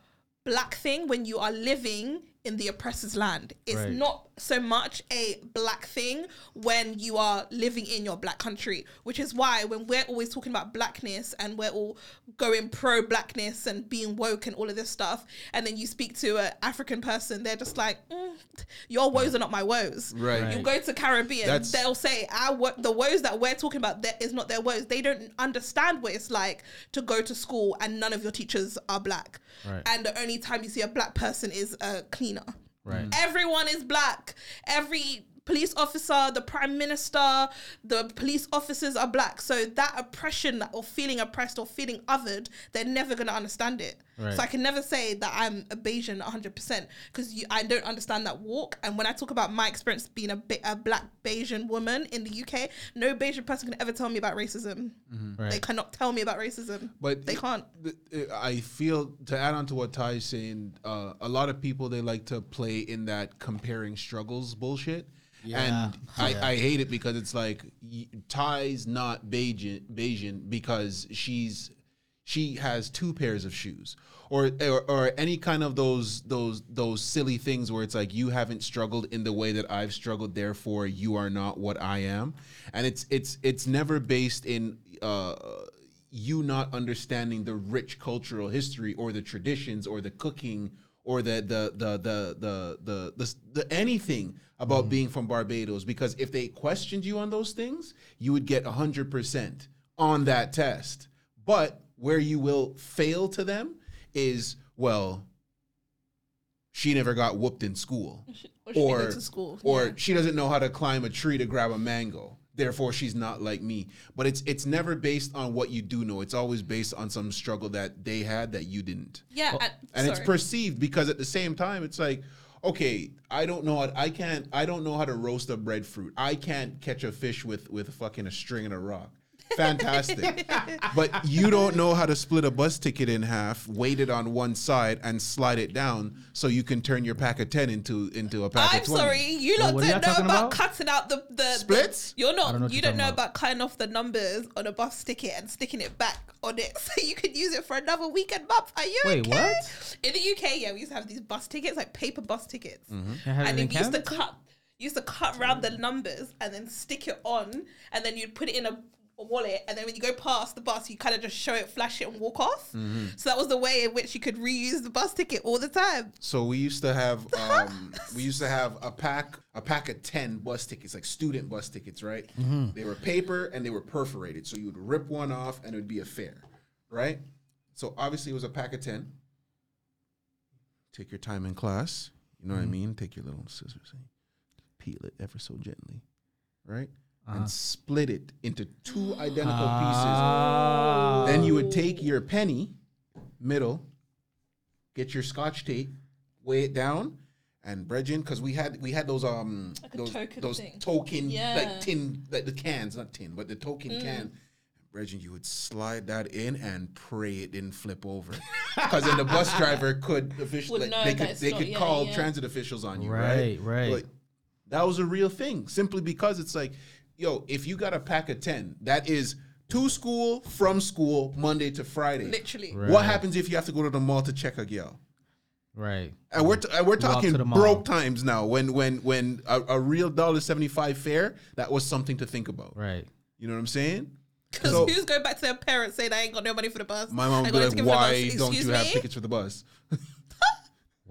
black thing when you are living in the oppressor's land. It's Right. not so much a black thing when you are living in your black country, which is why when we're always talking about blackness and we're all going pro blackness and being woke and all of this stuff, and then you speak to an African person, they're just like, mm, your woes are not my woes. Right. You go to Caribbean, That's- they'll say our wo- the woes that we're talking about that is not their woes. They don't understand what it's like to go to school and none of your teachers are black, Right. and the only time you see a black person is a cleaner. Right. Mm. Everyone is black. Every police officer, the prime minister, the police officers are black. So that oppression or feeling oppressed or feeling othered, they're never gonna understand it. Right. So I can never say that I'm a Bajan 100% because I don't understand that walk. And when I talk about my experience being a, ba- a black Bajan woman in the UK, no Bajan person can ever tell me about racism. They Right. cannot tell me about racism. But they can't. th- I feel to add on to what Ty is saying, uh, a lot of people they like to play in that comparing struggles bullshit. Yeah. And I, I hate it because it's like Ty's not Bajan, Bajan because she's she has two pairs of shoes. Or, or or any kind of those those those silly things where it's like you haven't struggled in the way that I've struggled therefore you are not what I am. And it's it's it's never based in uh you not understanding the rich cultural history or the traditions or the cooking or the the the the the the, the, the anything about mm. being from Barbados because if they questioned you on those things, you would get 100% on that test. But where you will fail to them is well she never got whooped in school. Or she or go school, or yeah. she doesn't know how to climb a tree to grab a mango. Therefore she's not like me. But it's it's never based on what you do know. It's always based on some struggle that they had that you didn't. Yeah. Oh. and, and it's perceived because at the same time it's like okay i don't know how i can't i don't know how to roast a breadfruit. I can't catch a fish with with fucking a string and a rock fantastic but you don't know how to split a bus ticket in half weight it on one side and slide it down so you can turn your pack of 10 into into a pack I'm of 20 sorry, you Well, lot what are y'all don't know talking about, about? cutting out the the the- Splits? you're I not. don't know what you you're don't know about. about cutting off the numbers on a bus ticket and sticking it back on it, so you can use it for another weekend month. Are you Wait, okay? what? In the UK, yeah, we used to have these bus tickets, like paper bus tickets, mm-hmm. They have and it then in you used to Canada cut. you Used to cut around the numbers and then stick it on, and then you'd put it in a a wallet, and then when you go past the bus, you kind of just show it, flash it, and walk off. Mm-hmm. So that was the way in which you could reuse the bus ticket all the time. So we used to have um, we used to have a pack a pack of ten bus tickets, like student bus tickets, right? They were paper and they were perforated, so you would rip one off and it would be a fare, right? So obviously it was a pack of ten. Take your time in class, you know what I mean. Take your little scissors, and peel it ever so gently, right? Uh-huh. And split it into two identical ah. pieces. Then you would take your penny, middle, get your scotch tape, weigh it down, and Bregin, because we had we had those um Like those token those thing. token Yeah. like tin like the cans, not tin, but the token mm. can. Bregin, you would slide that in and pray it didn't flip over, because then the bus driver could officially like, they could they not- could yeah, call yeah. transit officials on you, Right, right? right. Like, that was a real thing simply because it's like, yo, if you got a pack of 10, that is to school, from school, Monday to Friday. Literally. Right. What happens if you have to go to the mall to check a girl? Right. And we're, t- and we're talking broke times now. When when when a, a real dollar seventy five fare, that was something to think about. Right. You know what I'm saying? Because So- who's going back to their parents saying I ain't got no money for the bus? My mom I would be got like, to give her the bus." "Why don't Excuse you have tickets for the bus?"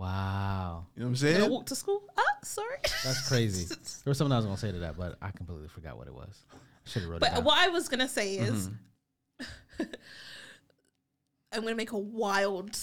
you know what I'm saying? I walk to school? Ah, sorry. That's crazy. there was something I was gonna say to that, but I completely forgot what it was. I should have wrote it But what I was gonna say is, Mm-hmm. I'm gonna make a wild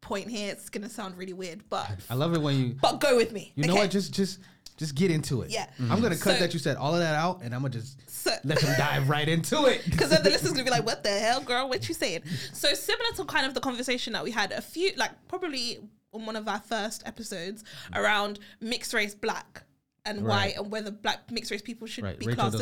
point here. It's gonna sound really weird, but I love it when you but go with me. you know what just just just get into it. Yeah. I'm gonna cut So- that you said all of that out, and I'm gonna just So- let them dive right into it. Because then the listeners gonna be like, "What the hell, girl? What you saying?" So similar to kind of the conversation that we had a few, like probably on one of our first episodes around mixed race black and Right. white and whether black mixed race people should Right, be Rachel classed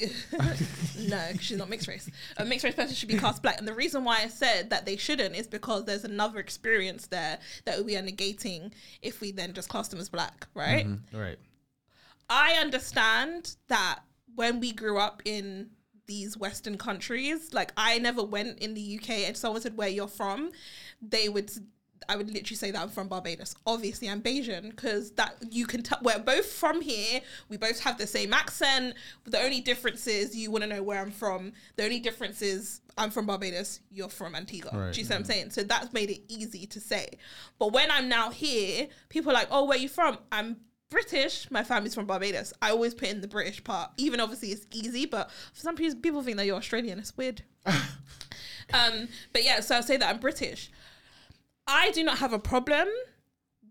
as no, she's not mixed race. A mixed race person should be classed black, and the reason why I said that they shouldn't is because there's another experience there that we are negating if we then just class them as black, right? Mm-hmm. right. I understand that when we grew up in these Western countries, like I never went in the UK and someone said where you're from, they would. I would literally say that I'm from Barbados. Obviously, I'm Bajan because that you can tell we're both from here. We both have the same accent. The only difference is you want to know where I'm from. The only difference is I'm from Barbados. You're from Antigua. Right. Do you see what I'm saying? So that's made it easy to say. But when I'm now here, people are like, "Oh, where you from?" I'm British. My family's from Barbados. I always put in the British part, even obviously it's easy, but for some people, people think that you're Australian. It's weird. um, but yeah, so I'll say that I'm British. I do not have a problem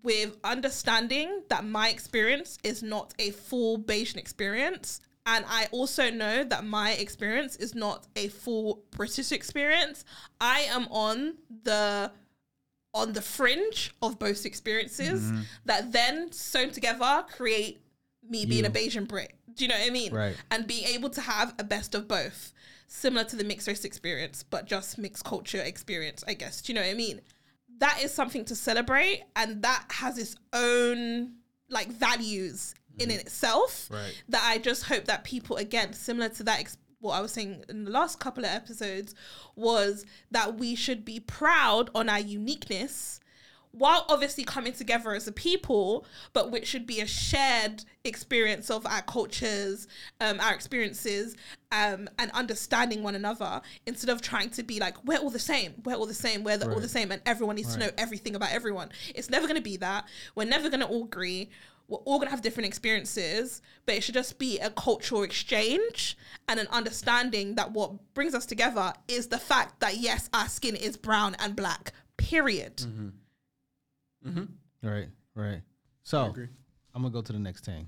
with understanding that my experience is not a full Bajan experience. And I also know that my experience is not a full British experience. I am on the on the fringe of both experiences mm-hmm. that then sewn together create me being a Bajan Brit. Do you know what I mean? Right. And being able to have a best of both, similar to the mixed race experience, but just mixed culture experience, I guess. Do you know what I mean? That is something to celebrate, and that has its own like values in mm-hmm. itself. Right. That I just hope that people, again, similar to that. Ex- what I was saying in the last couple of episodes was that we should be proud on our uniqueness while obviously coming together as a people, but which should be a shared experience of our cultures, um, our experiences, um, and understanding one another instead of trying to be like, we're all the same, we're all the same, we're the, all the same, and everyone needs to know everything about everyone. It's never going to be that. We're never going to all agree. We're all going to have different experiences, but it should just be a cultural exchange and an understanding that what brings us together is the fact that, yes, our skin is brown and black, period. Right. Right. So. I'm gonna go to the next thing.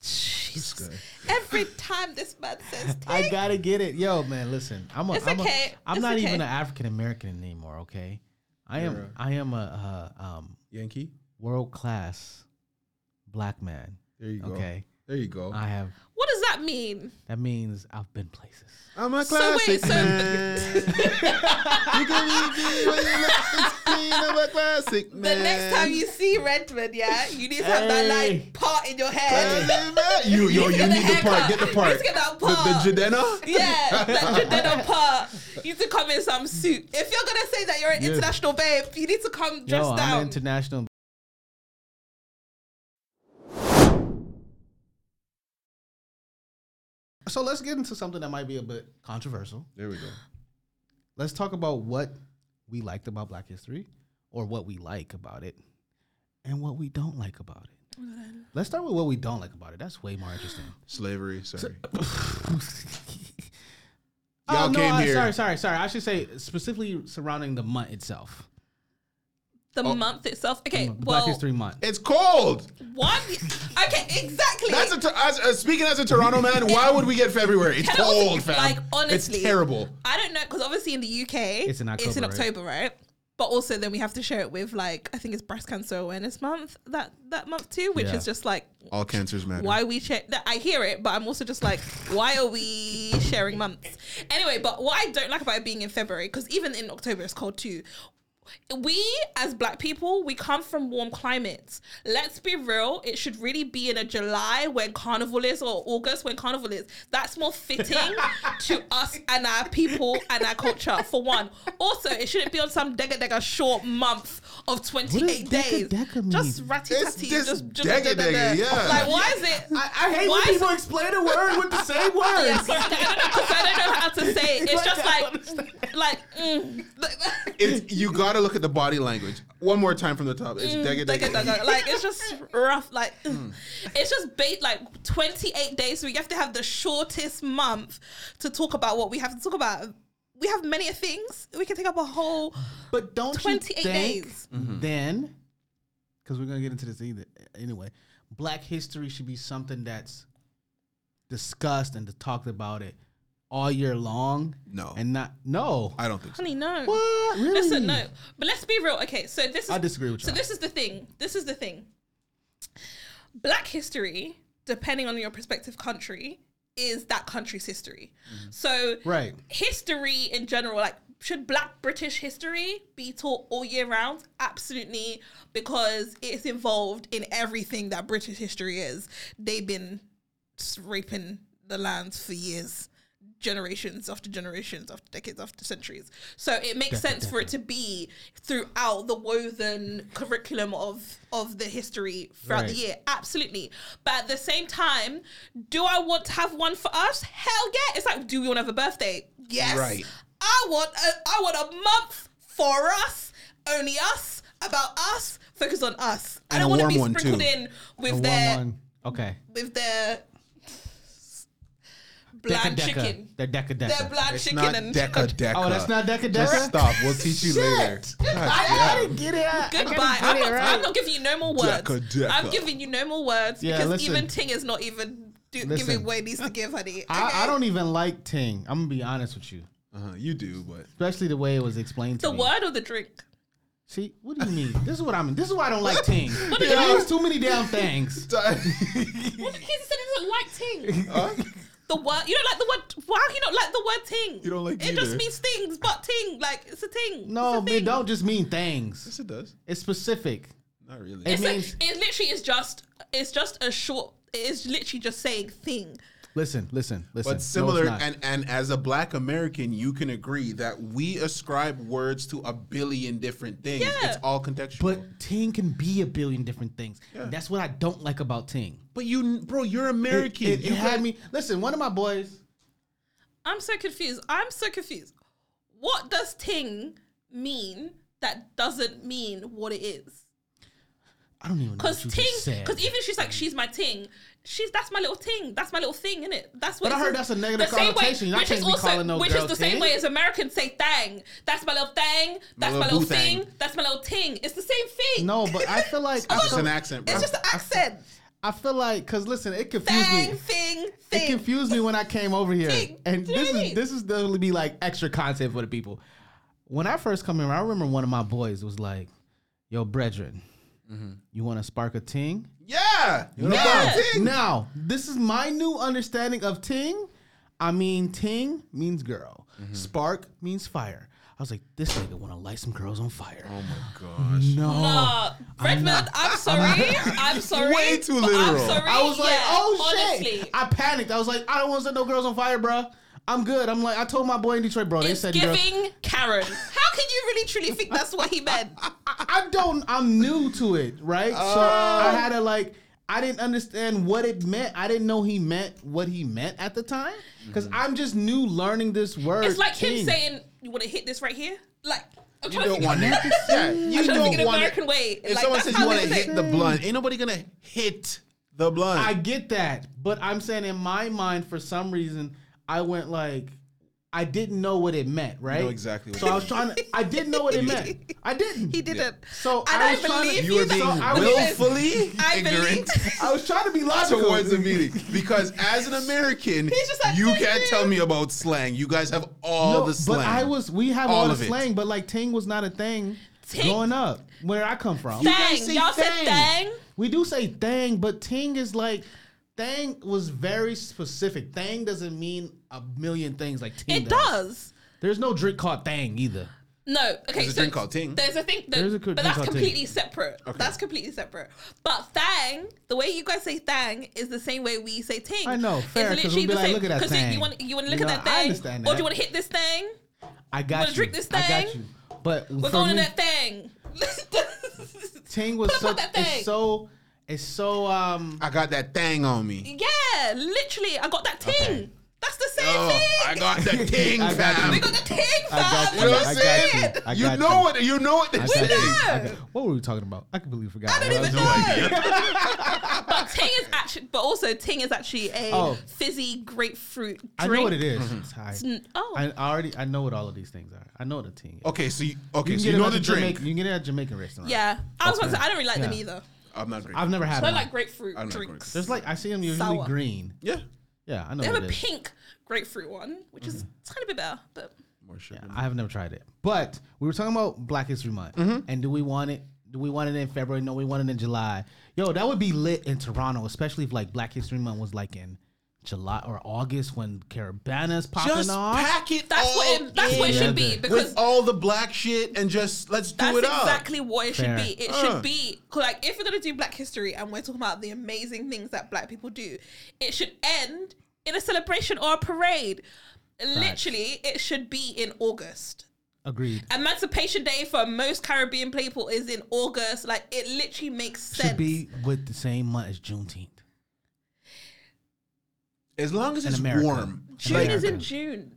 Jesus. Every time this man says I thing, gotta get it, yo, man. Listen, I'm a, It's I'm, okay. a, I'm It's not okay. even an African American anymore. Okay, I am. You're a- I am a uh, um, Yankee. world class black man. There you go. Okay, There you go. I have. what does that mean? That means I've been places. I'm a So wait, classic so- man. you can easy when you look 16. I'm a classic The man. next time you see Redmond, yeah, you need to have that Hey. like part in your head. you, yo, need you get need the the part. Get the You part. need to get that The, part. the Jadena. Yeah, that Jadena part. You need to come in some suit. If you're gonna say that you're an Yes. international babe, you need to come dressed Yo, I'm international So let's get into something that might be a bit controversial. There we go. Let's talk about what we liked about Black History, or what we like about it, and what we don't like about it. Let's start with what we don't like about it. That's way more interesting. Slavery. Sorry. Oh, Y'all no, came I- here. Sorry, sorry, sorry. I should say specifically surrounding the month itself. The Oh. month itself. Okay, The well, Black History Month. It's cold. one. Okay, exactly. That's a t- as, uh, speaking as a Toronto man. Why would we get February? It's Can I also- cold, fam. Like honestly, it's terrible. I don't know because obviously in the UK It's in It's in October, right? Right? But also then we have to share it with like I think it's Breast Cancer Awareness Month that that month too, which Yeah. is just like All cancers matter. why we share. That I hear it, but I'm also just like, why are we sharing months? Anyway, but what I don't like about it being in February because even in October it's cold too. We as black people, we come from warm climates. Let's be real, it should really be in a July when carnival is or August when carnival is. That's more fitting to us and our people and our culture, for one. Also, it shouldn't be on some dega dega short month of 28 Dega days. dega? Just ratty It's tatty, just just, just dega dega, yeah. Like, why is it? I, I hate Why when is people it- explain a word with the same words. Yeah, I don't know because I don't know how to say it. It's Like, just I like, like, mm, It's you got to look at the body language. One more time from the top. It's dega Dugga, dega. like it's just rough. Like hmm. it's just bait. Like twenty eight days. So we have to have the shortest month to talk about what we have to talk about. We have many things. We can take up a whole. But don't 28 you think days. Mm-hmm. then, because we're gonna get into this either anyway. Black history should be something that's discussed and talked about it all year long. No. and not no. I don't think so. Honey, no. what really? Listen, no. But let's be real. Okay, so this is. I disagree with y'all. this is the thing. This is the thing. Black history, depending on your perspective country, is that country's history. Mm-hmm. So Right. history in general, like should black British history be taught all year round? Absolutely, because it's involved in everything that British history is. They've been raping the lands for years, generations after generations, after decades, after centuries. So it makes sense for it to be throughout the woven curriculum of of the history throughout the year. Absolutely. But at the same time, do I want to have one for us? Hell yeah. It's like, do we want to have a birthday? Yes. Right. I want a, I want a month for us, only us, about us, focus on us. I And don't a want to be sprinkled in with one their. Okay. with their bland Deca deca. chicken. They're deca deca. Their bland It's chicken not and deca deca. Oh, that's not deca deca. Just stop. We'll teach you later. God I, I damn. didn't get it. I- I gotta Goodbye. get I'm it not, right. I'm not giving you no more words. Deca, deca. I'm giving you no more words Yeah, because listen. even Ting is not even do, Listen. giving way needs to give, honey. I, I don't even like Ting. I'm gonna be honest with you, Uh-huh, you do, but especially the way it was explained to The me. The word or the drink? See, what do you mean? this is what I mean. This is why I don't like Ting. do It means too many damn things. What the kids said it doesn't like ting. Huh? The word you don't like the word. Why do you not like the word ting? You don't like it. Just either. means things, but ting like it's a ting. No, it's a it thing. don't just mean things. yes, it does. It's specific. Not really. It It's a, means it literally is just. It's just a short. It is literally just saying thing. Listen, listen, listen. No, But similar, not. and and as a Black American, you can agree that we ascribe words to a billion different things. Yeah. It's all contextual. but Ting can be a billion different things. Yeah. That's what I don't like about Ting. But you, bro, you're American. It, it, you had me. Listen, one of my boys. I'm so confused. I'm so confused. What does ting mean that doesn't mean what it is? I don't even know Because what you ting, just said. because even she's like, she's my ting. She's that's my little ting. That's my little thing, innit? That's what. But I heard that's a negative the same way- connotation. I which can't is also, calling no which girl is the same way as Americans say thang. That's my little thing. That's my, little little thing. That's my little ting. It's the same thing. no, but I feel like It's feel, an accent, bro. it's just an accent. I feel like because listen, it confused Thang, me. thing, thing. It confused me when I came over here, Thing. and Do you know this is mean? this is definitely be like extra content for the people. When I first come here, I remember one of my boys was like, "Yo, brethren, Mm-hmm. you want to spark a ting?" yeah. You know Now, about ting? now, this is my new understanding of ting. I mean, ting means girl. Mm-hmm. Spark means fire. I was like, this nigga want to light some girls on fire. Oh my gosh. No. Uh, Redmond, not- I'm sorry. I'm sorry. Way too but I'm literal. sorry. I was like, yeah, oh honestly. shit. I panicked. I was like, I don't want to set no girls on fire, bro. I'm good. I'm like, I told my boy in Detroit, bro. They It's said girls. giving Karen. How can you really truly think that's what he meant? I, I don't. I'm new to it, right? so I oh. had to like. I didn't understand what it meant. I didn't know he meant what he meant at the time because mm-hmm. I'm just new learning this word. It's like him saying, "You want to hit this right here?" Like I'm You don't think want of- it. Yeah, you I'm to don't think of want American it. way. If Like, someone says you want to hit the blunt, ain't nobody gonna hit the blunt. I get that, but I'm saying in my mind, for some reason, I went like, I didn't know what it meant, right? know exactly what so it I was trying to. I didn't know what it meant. I didn't. He didn't. So And I I was trying to. you were being so I willfully I ignorant. I was trying to be logical towards the meeting because as an American, like, you can't ting." tell me about slang. You guys have all No, the slang. But I was. We have All all, of the it. slang, but like ting was not a thing Ting- growing up where I come from. Thang. Y'all said thang. thang. We do say thang, but ting is like. Thang was very specific. Thang doesn't mean a million things like ting It does. There's no drink called thang either. No, okay. There's a so drink called Ting. There's a thing, that, There's a co- but drink that's called Ting. completely separate. That's completely separate. But thang, the way you guys say thang is the same way we say ting. I know, It's fair, 'cause we'll be the like, same. "Look at that 'Cause you- thang." You want you want to look You at know, that I thing, understand or do that. you want to hit this thing? I got Wanna you. drink this I got thing? you. But We're for going in me, that thing. ting was Put so. up that thing. It's so. It's so. Um. I got that thing on me. yeah, literally, I got that ting. Okay. That's the same Oh, thing. I got the ting, I got fam. we got the ting, fam. I got You you. know what I'm saying? you. You know you. what? You know what they're I saying. got you. I know. got- What were we talking about? I completely forgot. I don't even know. idea. but ting is actually, but also ting is actually a Oh. fizzy grapefruit drink. I know what it is. It's high. It's n- Oh, I already. I know what all of these things are. I know what a ting is. Okay, so you, okay, You so can you get know it the at a drink. Jamaican, you can get it at a Jamaican restaurant. yeah. I was going to say I don't really like them either. I'm not great. I've never had So I one. like grapefruit I'm not drinks. There's like I see them usually Sour. green. yeah, Yeah, I know They have what a it is. pink grapefruit one, which is it's kind of a bit better, but more sugar. Yeah, I have never tried it. But we were talking about Black History Month, mm-hmm. and do we want it? Do we want it in February? No, we want it in July. Yo, that would be lit in Toronto, especially if like Black History Month was like in July or August when Caribana's popping Just off. pack it that's what it, that's what it should be because with all the black shit and just let's do it up. That's exactly what it Fair. should be. It Uh. should be like if we're gonna do Black History and we're talking about the amazing things that Black people do, it should end in a celebration or a parade. Literally, it should be in August. Agreed. Emancipation Day for most Caribbean people is in August. Like it literally makes sense. Should be with the same month as Juneteenth. As long as In it's America. warm. June Like- is in June.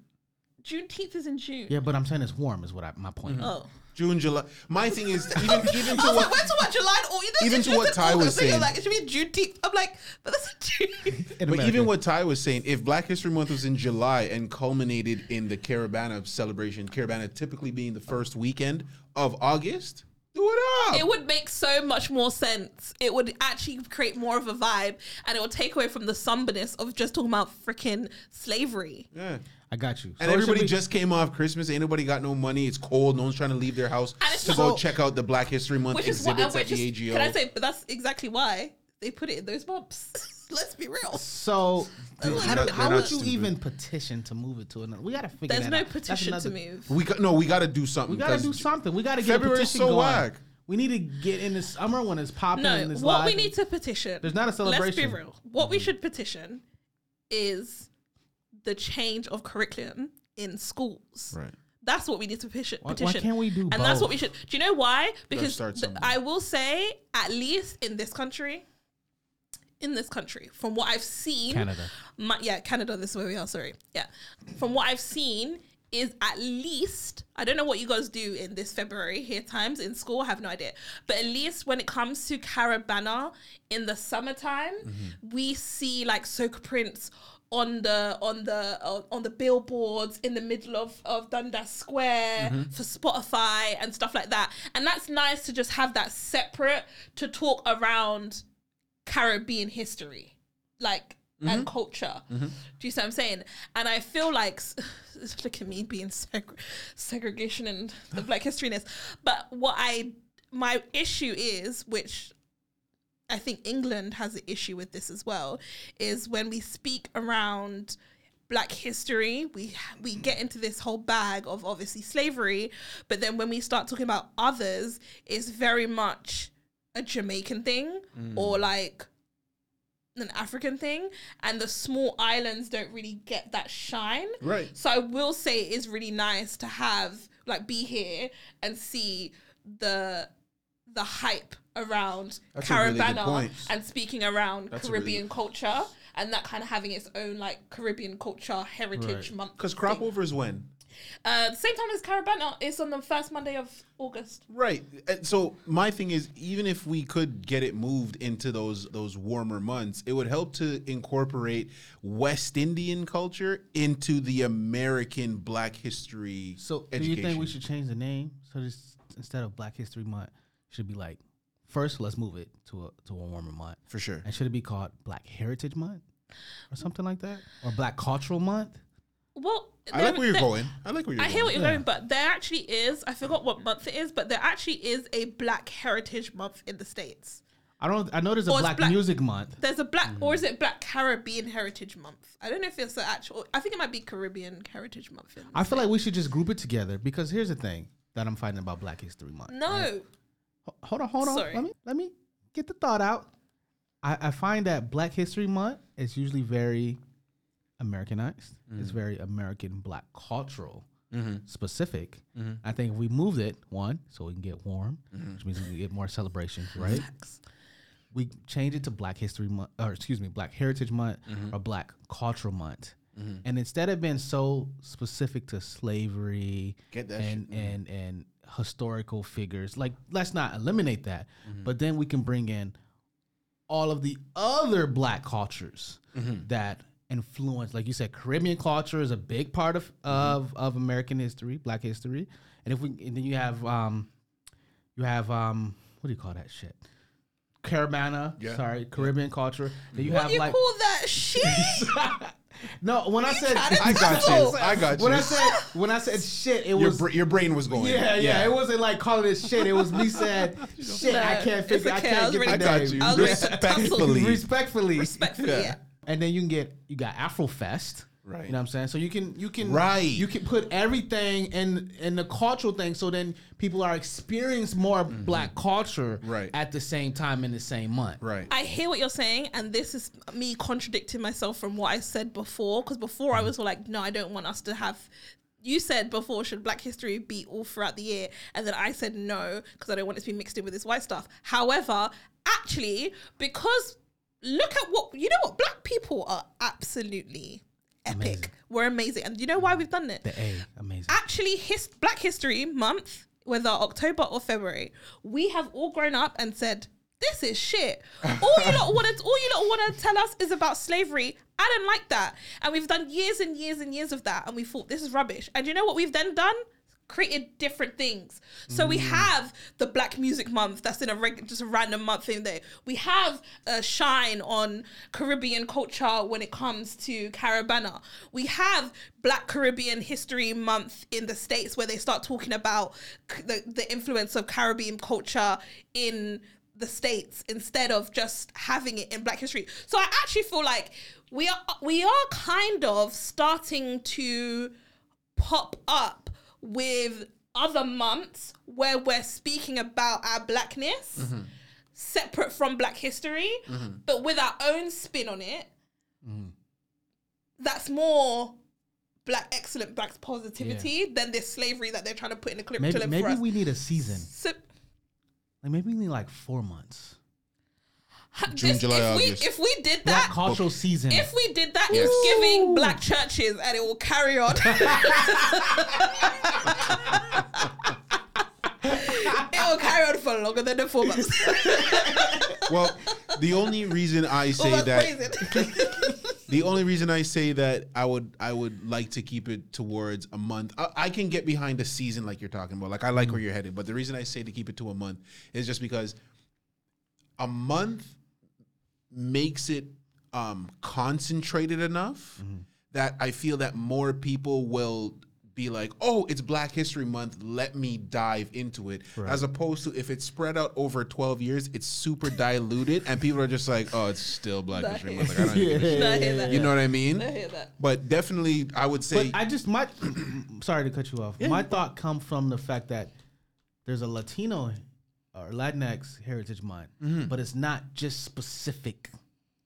Juneteenth is in June. Yeah, but I'm saying it's warm is what I, my point. Mm-hmm. is. Oh. June, July. My thing is even even to was like, what we're talking about July and Even to what Ty was You're saying. like, it should be Juneteenth. I'm like, but that's a June. In But America. even what Ty was saying, if Black History Month was in July and culminated in the Caribana celebration, Caribana typically being the first weekend of August, do it up. it would make so much more sense. It would actually create more of a vibe, and it would take away from the somberness of just talking about freaking slavery. yeah. I got you. And it should everybody be- just came off Christmas. Ain't nobody got no money. It's cold. No one's trying to leave their house to not- go check out the Black History Month Which is what, exhibits which at the is, AGO. can I say? But that's exactly why they put it in those bumps. Let's be real. So, dude, how, They're not- how they're would you stupid. even petition to move it to another? We gotta figure There's that no out. That's petition to move. we got no. We got to do something. We gotta do something. We gotta get February a petition so going. whack. We need to get in the summer when it's popping. No, and it's what live. we need to petition. There's not a celebration. Let's be real. What we should petition is the change of curriculum in schools. Right. That's what we need to petition. Why- why can't we do And that's what we should. Do you know why? Because th- I will say, at least in this country, in this country, from what I've seen, Canada. my, yeah, Canada. This is where we are. Sorry, yeah. From what I've seen, is at least I don't know what you guys do in this February here times in school. I have no idea, but at least when it comes to Caribana in the summertime, we see like soca prints on the on the uh, on the billboards in the middle of of Dundas Square for Spotify and stuff like that. And that's nice to just have that separate to talk around Caribbean history, like and mm-hmm. culture. Mm-hmm. Do you see what I'm saying? And I feel like look at me being seg- segregation and the Black historyness. But what I my issue is, which I think England has an issue with this as well, is when we speak around black history, we we get into this whole bag of obviously slavery, but then when we start talking about others, it's very much a Jamaican thing mm. or like an African thing, and the small islands don't really get that shine. Right. So I will say it is really nice to have like be here and see the the hype around That's a really good Caribana point. and speaking around That's a really Caribbean culture and that kind of having its own like Caribbean culture heritage Right. month. Because crop over is when? Uh, the same time as Caribana, it's on the first Monday of August. Right. And so my thing is, even if we could get it moved into those those warmer months, it would help to incorporate West Indian culture into the American Black history. So, do you think we should change the name? So, this instead of Black History Month, should be like first. Let's move it to a to a warmer month. for sure? And should it be called Black Heritage Month or something like that, or Black Cultural Month? Well, I like where you're going. I like where you're going. I going. hear what you're Yeah. going, but there actually is. I forgot what month it is, but there actually is a Black Heritage Month in the states. I don't. I know there's a Or it's Black, Black- Music Month. There's a Black, or is mm. it Black Caribbean Heritage Month? I don't know if it's the actual. I think it might be Caribbean Heritage Month. In I feel like we should just group it together because here's the thing that I'm fighting about Black History Month. no. Ho- Hold on, hold on. Sorry. Let me let me get the thought out. I, I find that Black History Month is usually very Americanized. It's mm-hmm. very American Black cultural mm-hmm. specific. Mm-hmm. I think if we moved it one, so we can get warm, which means we can get more celebrations, right? we change it to Black History Month, or excuse me, Black Heritage Month or Black Cultural Month. And instead of being so specific to slavery Get that and man. and and historical figures, like let's not eliminate that, but then we can bring in all of the other Black cultures that influence, like you said, Caribbean culture is a big part of of, of American history, Black history, and if we and then you have um you have um what do you call that shit? Caribana, Yeah. sorry, Caribbean culture. Then you What have you like call that shit? no. When I said I got you. I got you. when I said when I said shit, it your, was bra- your brain was going. yeah, yeah, It wasn't like calling it shit. It was me saying shit. I can't it's figure. I okay. I can't was get ready the I got name. you. I was ready to Respectfully. Respectfully, Respectfully, Yeah. yeah. And then you can get you got Afrofest. Right. You know what I'm saying? So you can you can Right. you can put everything in in the cultural thing so then people are experiencing more mm-hmm. black culture Right. at the same time in the same month. Right. I hear what you're saying, and this is me contradicting myself from what I said before. Because before I mm-hmm. was like, no, I don't want us to have. You said before, should Black History be all throughout the year? And then I said no, because I don't want it to be mixed in with this white stuff. However, actually, because look at what, you know what? Black people are absolutely epic. Amazing. We're amazing. And you know why we've done it? The A, amazing. actually his Black History Month, whether October or February, we have all grown up and said, "This is shit." All you lot want to, all you lot want to tell us is about slavery. I don't like that, and we've done years and years and years of that, and we thought this is rubbish. And you know what we've then done? Created different things. So we mm. have the Black Music Month. That's in a reg- just a random month in there. We have a shine on Caribbean culture when it comes to Caribana. We have Black Caribbean History Month in the States where they start talking about c- the, the influence of Caribbean culture in the States instead of just having it in Black history. So I actually feel like we are we are kind of starting to pop up with other months where we're speaking about our blackness separate from black history but with our own spin on it that's more black excellent black positivity than this slavery that they're trying to put in the Maybe curriculum for maybe us we need a season. so, Like maybe we need like four months. June, this- July, if we if we did Black that cultural season. if we did that it's giving black churches and it will carry on it will carry on for longer than the four months well, the only reason I say months that the only reason I say that I would I would like to keep it towards a month. I, I can get behind a season like you're talking about. Like I like where you're headed, but the reason I say to keep it to a month is just because a month makes it um, concentrated enough that I feel that more people will be like, "Oh, it's Black History Month. Let me dive into it." As opposed to if it's spread out over twelve years, it's super diluted, and people are just like, "Oh, it's still Black Nah, History. Month." Like, I don't even give a shit. No, I hear that. You know what I mean? I hear that. But definitely, I would say But I just my sorry to cut you off. my thought come from the fact that there's a Latino or Latinx Heritage Month, Mm-hmm. but it's not just specific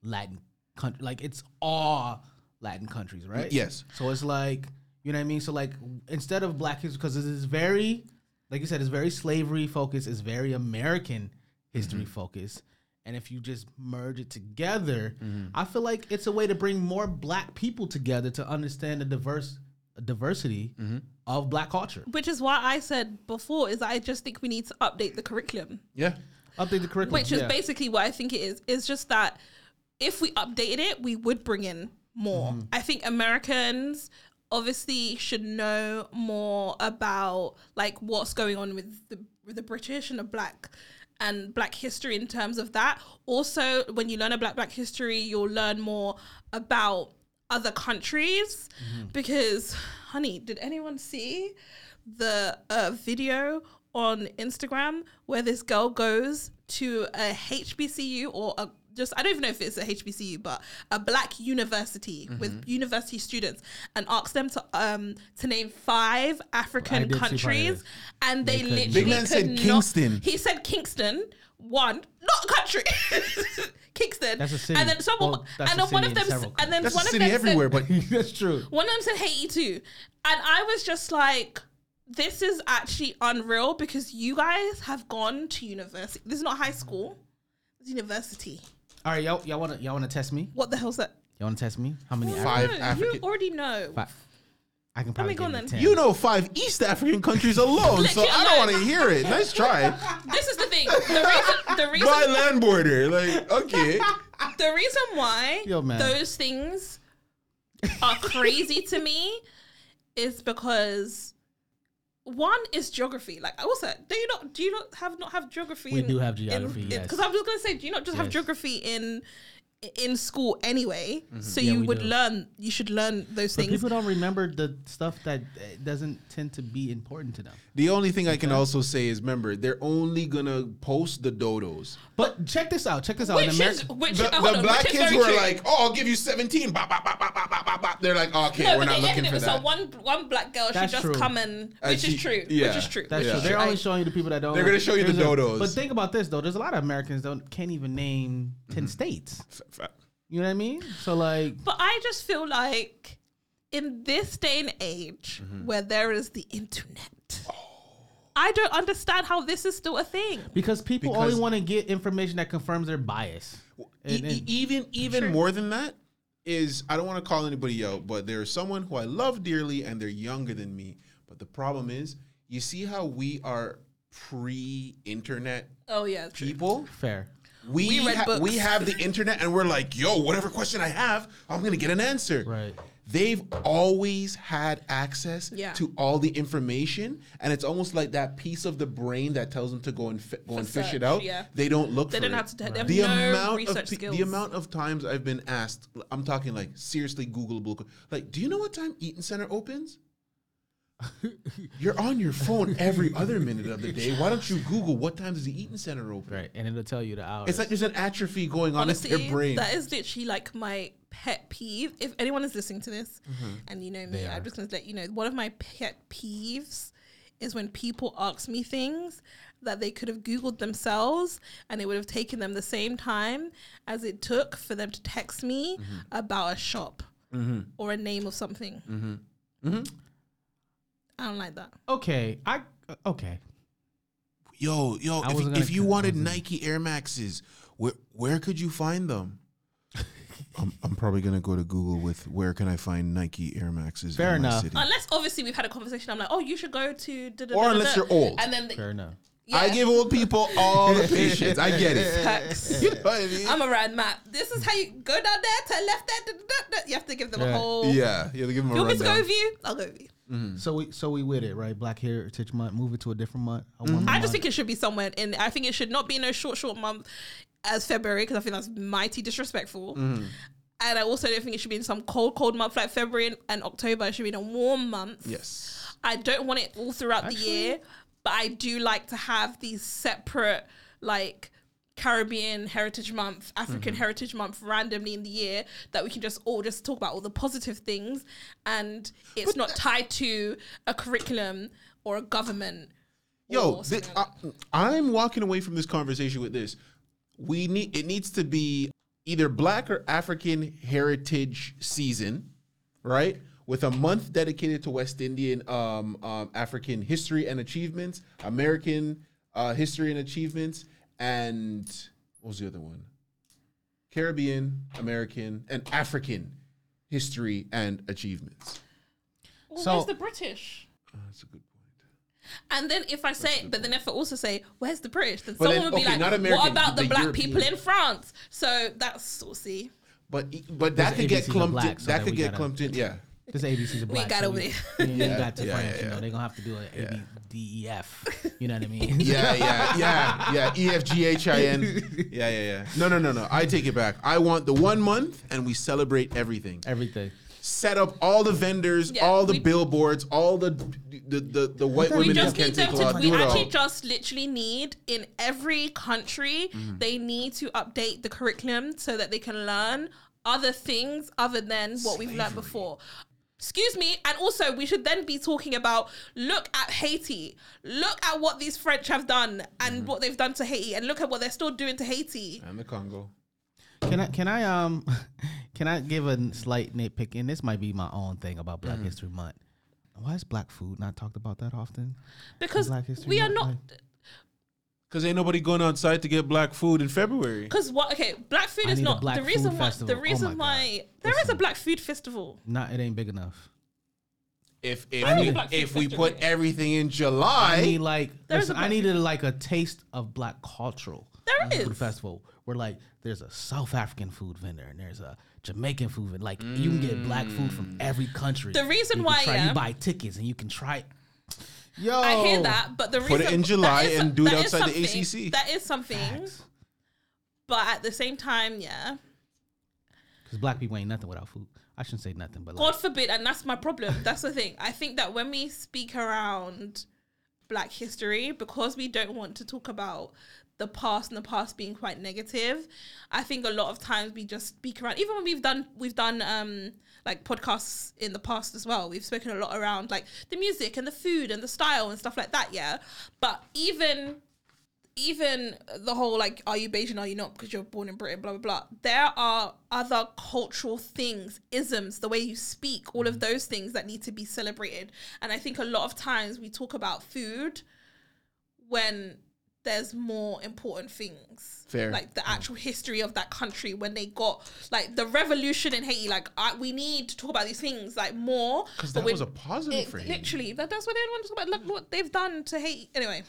Latin country. Like it's all Latin countries, right? Yes. So it's like you know what I mean. So like instead of Black history, because it is very, like you said, it's very slavery focused. It's very American history focused. And if you just merge it together, Mm-hmm. I feel like it's a way to bring more black people together to understand the diverse diversity Mm-hmm. of black culture. Which is why I said before is I just think we need to update the curriculum. Yeah. Update the curriculum. Which is yeah. basically what I think it is. It's just that if we updated it, we would bring in more. Mm-hmm. I think Americans obviously should know more about like what's going on with the with the British and the black and black history in terms of that. Also, when you learn about black history, you'll learn more about other countries Mm-hmm. because honey, did anyone see the uh, video on Instagram where this girl goes to a HBCU or a just I don't even know if it's a HBCU, but a black university Mm-hmm. with university students, and asks them to um to name five African did see part of countries, and they, couldn't. literally Big man could said not- Kingston. He said Kingston, one, not a country. Kingston. That's a city. And then someone, Well, that's and then one of them, several and then That's one a of city them everywhere, said, but That's true. one of them said Haiti too. And I was just like, this is actually unreal because you guys have gone to university. This is not high school. It's university. All right, y'all, y'all want to y'all want to test me? What the hell's that? Y'all want to test me? How many? Five No, African- You already know. Five. I can probably go give then. you ten. you know five East African countries alone, so I don't want to hear it. Nice try. This is the thing. The reason, the reason, By land border, like okay. the reason why Yo, man. those things are crazy to me is because one is geography. Like I said, do you not do you not have not have geography? We do have geography, yes. Because I was gonna say, do you not just have geography in in school anyway? So Yeah, you would do. learn. You should learn those But things. people don't remember the stuff that uh, doesn't tend to be important to them. The only thing I can also say is, remember, they're only gonna post the dodos. But check this out. Check this out. which In is which The, uh, the on, black which kids were true. like, "Oh, I'll give you 17. Bop, bop, bop, bop, bop, bop, bop, bop, They're like, "Okay, No, we're not looking ended for it. that." So one one black girl, That's she just true. come and And which she- is true. yeah. Which is true. that's Yeah. true. They're I- only showing you the people that don't. They're gonna show you the dodos. But think about this though. There's a lot of Americans don't can't even name 10 states. F- f- You know what I mean? So like, But I just feel like in this day and age Mm-hmm. where there is the internet, I don't understand how this is still a thing. because people Because- only want to get information that confirms their bias. E- And- e- even even Sure. more than that is I don't want to call anybody out, but there's someone who I love dearly and they're younger than me. But the problem is, you see how we are pre-internet Oh yeah, true. people. fair. We We read ha- books. we have the internet and we're like, yo, whatever question I have, I'm gonna get an answer. Right. They've always had access Yeah. to all the information, and it's almost like that piece of the brain that tells them to go and fi- go and fish search, it out. yeah. They don't look. They for don't it. have to- they have the no amount research of pe- skills. the amount of times I've been asked. I'm talking like seriously Googleable. Like, do you know what time Eaton Center opens? You're on your phone every other minute of the day. Why don't you Google what time does the Eaton Center open? Right. And it'll tell you the hours. It's like there's an atrophy going on in their brain. that is literally like my pet peeve. If anyone is listening to this, Mm-hmm. and you know me, I'm just gonna let you know one of my pet peeves is when people ask me things that they could have googled themselves and it would have taken them the same time as it took for them to text me Mm-hmm. about a shop or a name of something. Mm-hmm. I don't like that. okay. I okay. Yo, yo, I if, wasn't if gonna- you I wanted wasn't- Nike Air Maxes, where where could you find them? I'm, I'm probably gonna go to Google with where can I find Nike Air Maxes Fair in my enough. city. Unless obviously we've had a conversation, I'm like, oh, you should go to. da- da- Or da- da- unless da. you're old. and then the, Fair enough. I give old people all the patience. I get it. Facts. You know what I mean? I'm around map. This is how you go down there, turn left there. da- da- da- da. You have to give them a Yeah. whole. yeah, you have to give them a You want me to go rundown. with you? I'll go with you. So we so we with it, right? Black Heritage Month. Move it to a different month. a one I month. just think it should be somewhere in. I think it should not be in a short, short month as February because I think that's mighty disrespectful. Mm-hmm. And I also don't think it should be in some cold, cold month like February and, and October. It should be in a warm month. Yes. I don't want it all throughout the year, but I do like to have these separate, like Caribbean Heritage Month, African Mm-hmm. Heritage Month, randomly in the year that we can just all just talk about all the positive things, and it's not tied to a curriculum or a government. Yo, like. I, I'm walking away from this conversation with this. We need it needs to be either Black or African Heritage Season, right? With a month dedicated to West Indian um, um, African history and achievements, American uh, history and achievements, and what was the other one? Caribbean, American, and African history and achievements. Well, So- where's the British? Oh, that's a good point. And then if I say, but then if I also say, where's the British? Then But someone then- would be like, not what about the, the black European. people in France? So that's saucy. But but that Because could get clumped. black, in, so that could get gotta- clumped in. Yeah. This ABC's a black. got so over we, there. we, we Yeah, got to yeah, France. yeah, You know, they're gonna have to do a A, Yeah. B, D, E, F. You know what I mean? Yeah, yeah, yeah, yeah. E F G H I N. Yeah, yeah, yeah. No, no, no, no. I take it back. I want the one month, and we celebrate everything. Everything. Set up all the vendors, Yeah, all the we- billboards, all the the the, the white We We women who just can't need take them a to. lot. We Do it actually all. just literally need in every country Mm-hmm. they need to update the curriculum so that they can learn other things other than what we've learned before. Excuse me, and also we should then be talking about look at Haiti, look at what these French have done and Mm-hmm. what they've done to Haiti, and look at what they're still doing to Haiti. and the Congo. Can I can I um can I give a slight nitpick? And this might be my own thing about Black History Month. Why is black food not talked about that often? Because Black History we are not. like- Because ain't nobody going outside to get black food in February. Because what? Okay, black food I is not black the reason why. festival. The Oh reason my God. why there is a black food festival. Not it ain't big enough. If if I we, need Black Food if we put everything in July, I July, need like There's listen, a I needed like a taste of black cultural. There food is. festival where like there's a South African food vendor and there's a Jamaican food vendor. Like you can get black food from mm. every country. The reason You why, try, yeah. you buy tickets and you can try. Yo, I hear that, but the Put it reason in July that is- and do it outside the something- ACC. That is something, but at the same time, yeah. because black people ain't nothing without food. I shouldn't say nothing, but God like, forbid, and that's my problem. That's the thing. I think that when we speak around Black history, because we don't want to talk about the past and the past being quite negative, I think a lot of times we just speak around. Even when we've done we've done um like podcasts in the past as well. We've spoken a lot around like the music and the food and the style and stuff like that. Yeah, but even even the whole like, are you Bajan? Are you not? Because you're born in Britain, blah blah blah. There are other cultural things, isms, the way you speak, all of mm. those things that need to be celebrated. And I think a lot of times we talk about food when there's more important things. Fair. Like the actual history of that country when they got like the revolution in Haiti. Like I, we need to talk about these things like more. because that was a positive it- for Haiti. literally that, that's what they want to talk about like what they've done to Haiti anyway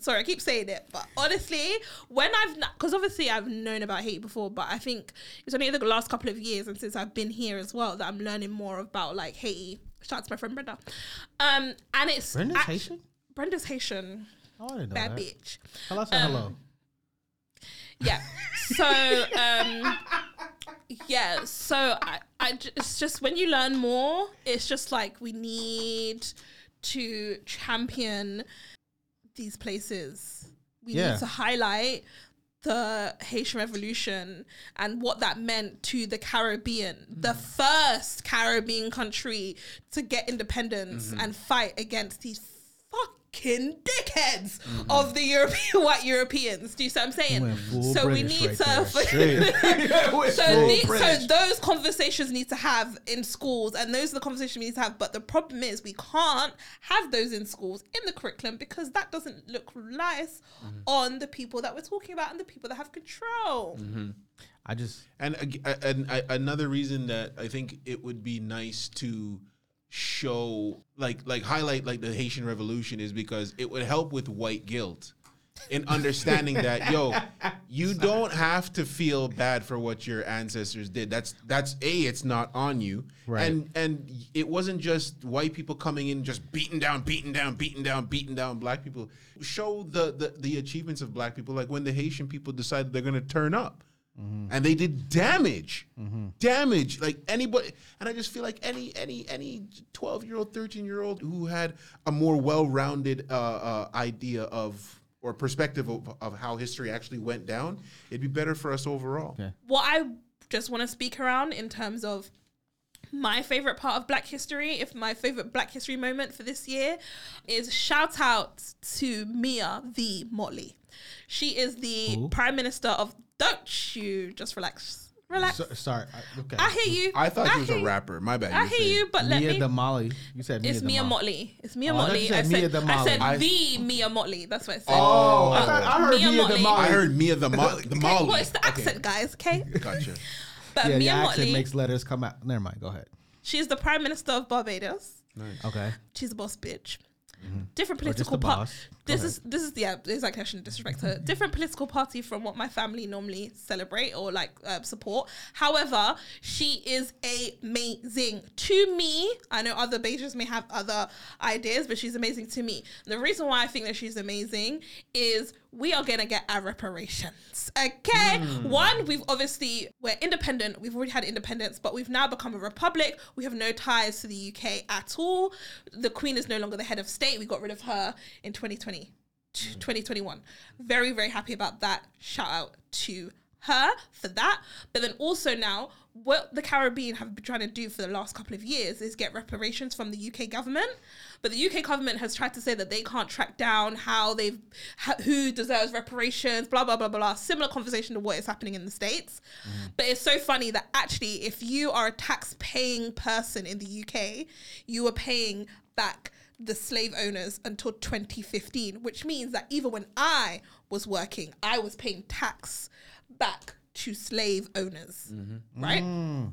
sorry I keep saying it but honestly when I've because obviously I've known about Haiti before but I think it's only the last couple of years and since I've been here as well that I'm learning more about like Haiti shout out to my friend Brenda um and it's Brenda's act- Haitian. Brenda's Haitian Oh, I didn't know bad that. bitch Hello, say Um, hello. yeah. So um yeah, so I, I j- it's just when you learn more, it's just like we need to champion these places. We Yeah. need to highlight the Haitian Revolution and what that meant to the Caribbean, the first Caribbean country to get independence and fight against these fucking dickheads of the European white Europeans. Do you see what I'm saying? went full so we need right to there. so, full ne- so those conversations need to have in schools, and those are the conversations we need to have. But the problem is, we can't have those in schools in the curriculum because that doesn't look nice Mm-hmm. on the people that we're talking about and the people that have control. I just And, ag- and a- another reason that I think it would be nice to show, like, like highlight like the Haitian Revolution is because it would help with white guilt, in understanding that yo, you don't have to feel bad for what your ancestors did. That's that's a, it's not on you, Right. and and it wasn't just white people coming in just beating down, beating down, beating down, beating down black people. Show the the, the achievements of black people, like when the Haitian people decided they're gonna turn up and they did damage damage like anybody and i just feel like any any any 12 year old 13 year old who had a more well-rounded uh, uh, idea of or perspective of, of how history actually went down it'd be better for us overall Yeah. What I just want to speak around in terms of my favorite part of Black History, if my favorite Black History moment for this year is shout out to Mia the Mottley. She is the Who? Prime Minister of. Don't you just relax, Relax. So, sorry. I, okay. I hear you. I thought I he was a rapper. My bad. I were hear you, but let Mia me. the Molly. You said Mia it's Mia Molly. Mottley. It's Mia Oh, I Mottley. you said I Mia said, the I Molly. said I- the Mia Mottley. That's what I said. Oh, oh I, thought, I heard Mia Mia, the Mottley. Molly. I heard Mia the Molly. The Okay, Molly. well, it's the Okay. accent, guys. Okay, Gotcha. but Yeah, the Mia accent Mottley. makes letters come out. Never mind. Go ahead. she's the prime minister of Barbados. Okay. She's a boss bitch. Different Or just political the part. boss. Go This ahead. is this is yeah. It's like I shouldn't disrespect her. Different political party from what my family normally celebrate or like uh, support. However, she is amazing to me. I know other Beiges may have other ideas, but she's amazing to me. The reason why I think that she's amazing is we are gonna get our reparations. Okay, hmm. one we've obviously we're independent. We've already had independence, but we've now become a republic. We have no ties to the UK at all. The Queen is no longer the head of state. We got rid of her in 2020, 2021. Hmm. Very very happy about that. Shout out to her for that. But then also now, what the Caribbean have been trying to do for the last couple of years is get reparations from the UK government. But the UK government has tried to say that they can't track down how they've ha- who deserves reparations, blah blah blah blah. blah. Similar conversation to what is happening in the states. Mm. But it's so funny that actually, if you are a tax-paying person in the UK, you are paying back the slave owners until 2015, which means that even when I was working, I was paying tax back to slave owners, mm-hmm. right? Mm.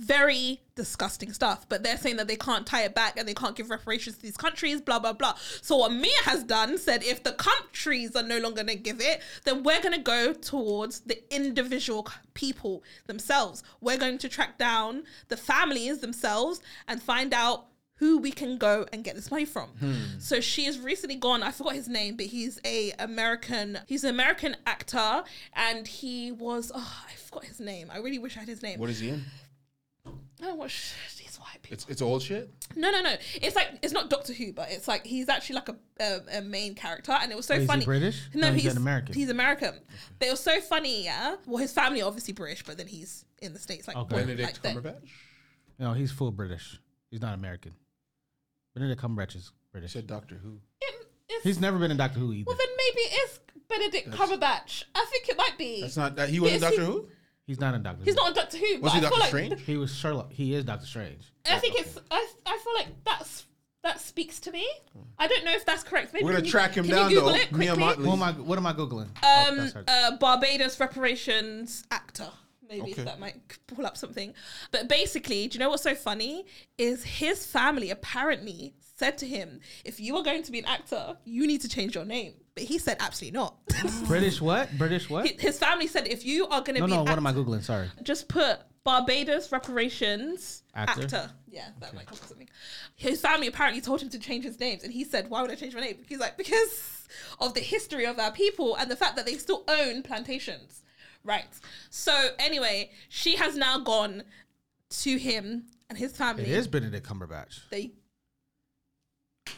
Very disgusting stuff. But they're saying that they can't tie it back and they can't give reparations to these countries, blah, blah, blah. So, what Mia has done said if the countries are no longer going to give it, then we're going to go towards the individual people themselves. We're going to track down the families themselves and find out who we can go and get this money from. Hmm. So she has recently gone. I forgot his name, but he's a American. He's an American actor, and he was. Oh, I forgot his name. I really wish I had his name. What is he in? I don't watch these white people. It's it's old shit. No, no, no. It's like it's not Doctor Who, but it's like he's actually like a a, a main character, and it was so Wait, is he funny. British? No, No, he's he's an American. He's American. But it was so funny. Yeah. Well, his family are obviously British, but then he's in the states. Like, Okay. Benedict like that. Cumberbatch. No, he's full British. He's not American. Benedict Cumberbatch is British. Said Doctor Who. It- He's never been in Doctor Who either. Well, then maybe it's Benedict Cumberbatch. I think it might be. That's not that. He wasn't Doctor he- Who. He's not in Doctor He's Who. not on Doctor Who. Was but he I Doctor feel like, Strange? He was Sherlock. He is Doctor Strange. I think it's. I, I feel like that's that speaks to me. I don't know if that's correct. Maybe We're gonna can you- track him can down you though. It Mia quickly? Mottley. What am I? What am I googling? Oh, um, that's her. uh, Barbados reparations actor. Maybe Okay. that might pull up something. But basically, do you know what's so funny? Is his family apparently said to him, if you are going to be an actor, you need to change your name. But he said, absolutely not. British what? British what? his family said, if you are going to No, be no. an What am I googling? Sorry. just put Barbados reparations Actor? actor. Yeah, that might come up with something. His family apparently told him to change his names, and he said, "Why would I change my name?" He's like, "Because of the history of our people and the fact that they still own plantations." Right. So anyway, she has now gone to him and his family. It is Benedict Cumberbatch. They.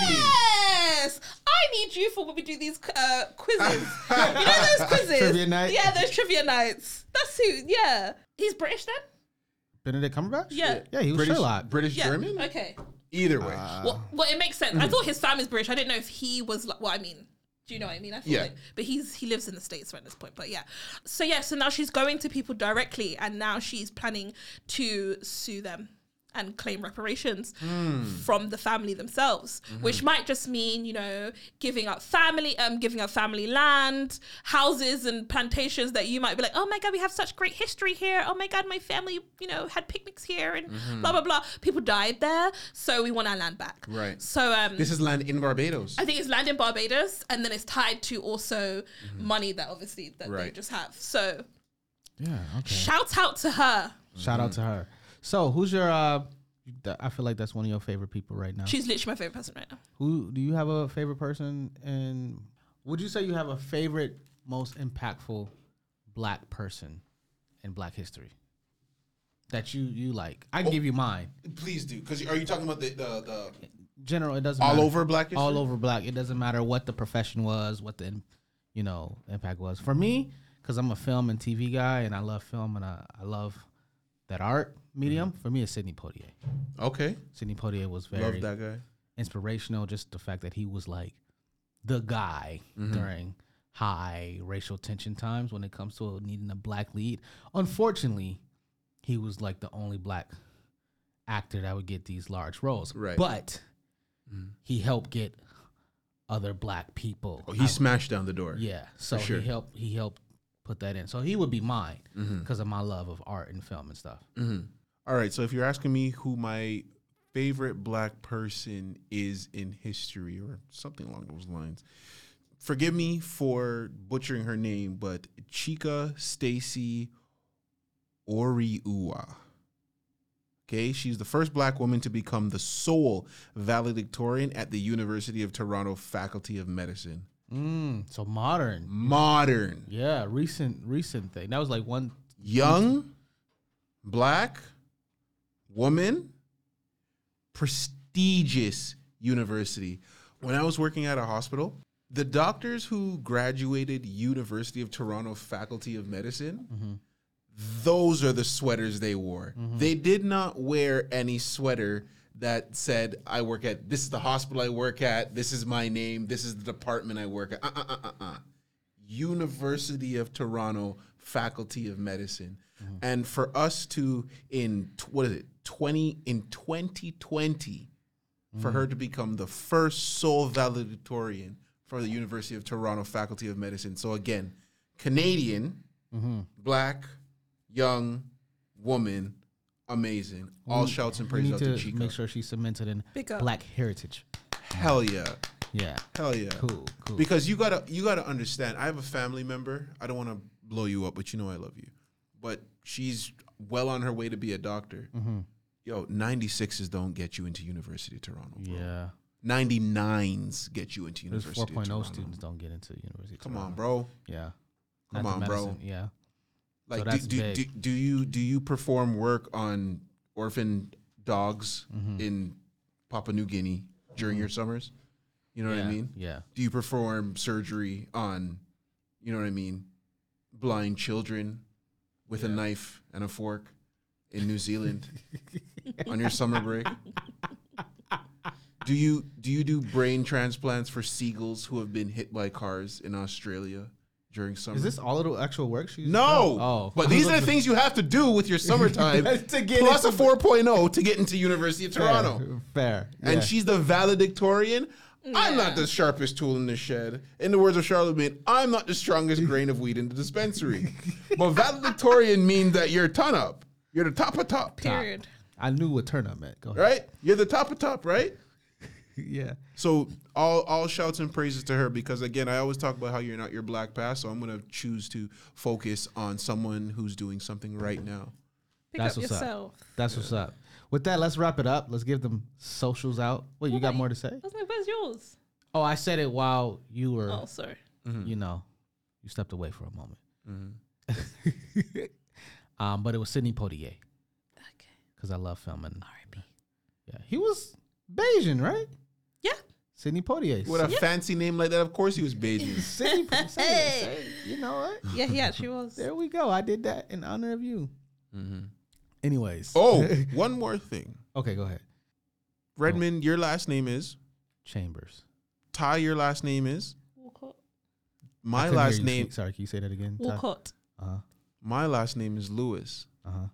Yes, I need you for when we do these uh, quizzes. you know those quizzes? Trivia night? Yeah, those trivia nights. That's who. Yeah, he's British then. Benedict Cumberbatch. Yeah. Yeah, he was British Sherlock. British Yeah. German. Okay. Either way. Well, well, it makes sense. I thought his family's British. I didn't know if he was like. Well, I mean, do you know what I mean? I feel Yeah. like, but he's he lives in the states right at this point. But yeah, so yeah, so now she's going to people directly, and now she's planning to sue them and claim reparations hmm. from the family themselves, mm-hmm. which might just mean you know giving up family, um, giving up family land, houses, and plantations that you might be like, oh my god, we have such great history here. Oh my god, my family, you know, had picnics here and mm-hmm. blah blah blah. People died there, so we want our land back. Right. So um, This is land in Barbados. I think it's land in Barbados, and then it's tied to also mm-hmm. money that obviously that they just have. So Yeah. Okay. shout out to her. Shout out to her. So, who's your? uh I feel like that's one of your favorite people right now. She's literally my favorite person right now. Who do you have a favorite person? And would you say you have a favorite, most impactful black person in Black history that you you like? I can give you mine. Please do, because are you talking about the the, the General, it doesn't all matter. over Black history? all over black. It doesn't matter what the profession was, what the you know impact was for me, because I'm a film and TV guy, and I love film and I, I love that art medium. For me, is Sidney Poitier. Okay, Sidney Poitier was very love that guy. inspirational. Just the fact that he was like the guy mm-hmm. during high racial tension times when it comes to needing a black lead. Unfortunately, he was like the only black actor that would get these large roles. Right. But mm-hmm. he helped get other black people. Oh, he out. smashed down the door. Yeah, so sure. he helped. He helped put that in. So he would be mine Mm-hmm. because of my love of art and film and stuff. Mm-hmm. All right. So if you're asking me who my favorite black person is in history or something along those lines, forgive me for butchering her name, but Chika Stacy Oriuwa. Okay, she's the first black woman to become the sole valedictorian at the University of Toronto Faculty of Medicine. Mm, so modern. Modern, Yeah, recent recent thing. That was like one. young, black woman, prestigious university. When I was working at a hospital, the doctors who graduated University of Toronto Faculty of Medicine, those are the sweaters they wore. They did not wear any sweater that said, I work at this is the hospital I work at, this is my name, this is the department I work at. Uh uh uh uh. uh. University of Toronto Faculty of Medicine. Mm-hmm. And for us to in tw- what is it? 20 in 2020 for her mm. to become the first sole valedictorian for the University of Toronto Faculty of Medicine. So again, Canadian, mm-hmm. black, young woman, amazing. All shouts and We praise need out to to Chika. make sure she's cemented in black heritage. Hell yeah. Yeah, Hell yeah. cool, cool. Because you gotta you gotta understand. I have a family member. I don't want to blow you up, but you know I love you. But she's well on her way to be a doctor. Mm-hmm. Yo, 96s don't get you into University of Toronto. Bro. yeah, 99s get you into those University 4.0 of Toronto. students don't get into university. of Come on, Toronto. bro. Yeah, Come Not on, bro. Yeah, Like, that's do, do, do, do you do you perform work on orphan dogs Mm-hmm. in Papua New Guinea during your summers? You know what I mean? Yeah, Do you perform surgery on, you know what I mean, blind children with a knife and a fork in New Zealand on your summer break? Do you do you do brain transplants for seagulls who have been hit by cars in Australia during summer? is this all of the actual work she's? no, Oh, but these are the things you have to do with your summertime To get plus a into- 4.0 to get into University of Toronto. Fair, fair. And yeah. she's the valedictorian. I'm not the sharpest tool in the shed. In the words of Charlamagne, I'm not the strongest grain of wheat in the dispensary. but valedictorian means that you're ton up. You're the top of top, Period. I knew what turn up meant. Go ahead. right? You're the top of top, right? yeah. So all all shouts and praises to her because again, I always talk about how you're not your black past. So I'm gonna choose to focus on someone who's doing something right now. Pick That's up what's up. yourself. That's what's up. With that, let's wrap it up. Let's give them socials out. Wait, you got more to say? That's my, where's yours? Oh, I said it while you were, Oh, sorry. Mm-hmm. you know, you stepped away for a moment. Mm-hmm. um, but it was Sidney Poitier Okay. because I love filming. R.I.P. Yeah, he was Bajan, right? Yeah. Sidney Poitier. With a fancy name like that, of course he was Bajan. Sidney, Po- say it, say it. You know what? Yeah, he actually was. There we go. I did that in honor of you. Mm-hmm. Anyways. oh, one more thing. okay, go ahead. Redmond, your last name is Chambers. Ty. Your last name is Walcott. I my couldn't hear last you name. Sorry, can you say that again? Ty? Walcott. Uh-huh. My last name is Lewis. Uh-huh.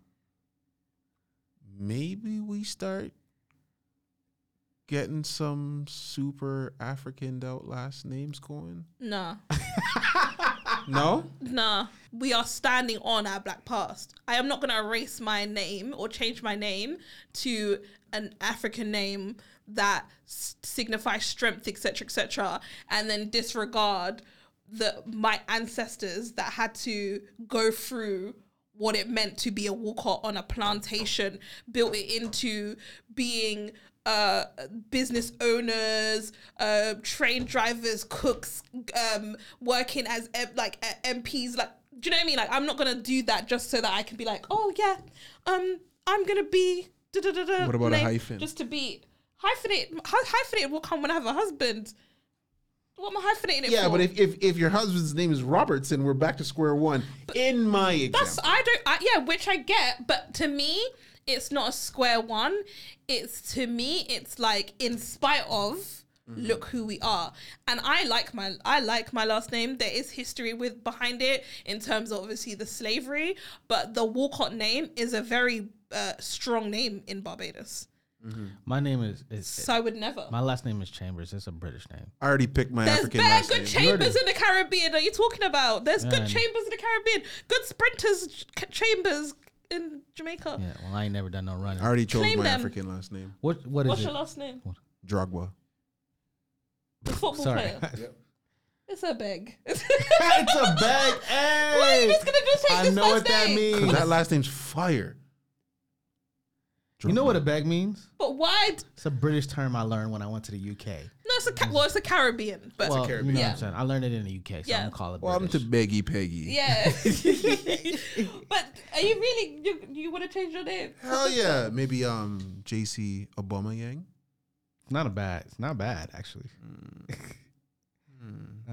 Maybe we start getting some super Africaned out last names going. Nah. No, Nah. We are standing on our black past. I am not going to erase my name or change my name to an African name that s- signifies strength, etc., etc., and then disregard the my ancestors that had to go through what it meant to be a Walcott on a plantation, built it into being uh, business owners, uh, train drivers, cooks, um, working as M- like uh, MPs. Like, do you know what I mean? Like, I'm not gonna do that just so that I can be like, oh yeah, um, I'm gonna be. da da da da What about a hyphen? Just to be hyphenated. Hy- hyphenated will come when I have a husband. What am I hyphenating it yeah, for? but if, if if your husband's name is Robertson, we're back to square one. In my example, That's I don't I, yeah, which I get, but to me, it's not a square one. It's to me, it's like in spite of look who we are. And I like my I like my last name. There is history with behind it in terms of obviously the slavery, but the Walcott name is a very uh, strong name in Barbados. My name is, is So I would never. my last name is Chambers. It's a British name. I already picked my There's African bare last good name. chambers in the Caribbean. What are you talking about? There's good chambers in the Caribbean. Good sprinters ch- chambers in Jamaica. Yeah, well, I ain't never done no running. I already chose Claim my them. African last name. What what is What's it? your last name? Drogba. The football Sorry. player. It's a beg. it's a bag. Hey, Why are you just gonna just take I this know first what that name? means. That last name's fire. You know what a bag means? But why? d- It's a British term I learned when I went to the UK. No, it's a ca- well, it's a Caribbean, but well, you know what I'm saying. I learned it in the UK, so Yeah. I'm gonna call it Welcome to British. Beggy Peggy. yeah. but are you really you you want to change your name? Hell yeah. Maybe um JC Obama Yang. It's not a bad. It's not bad actually.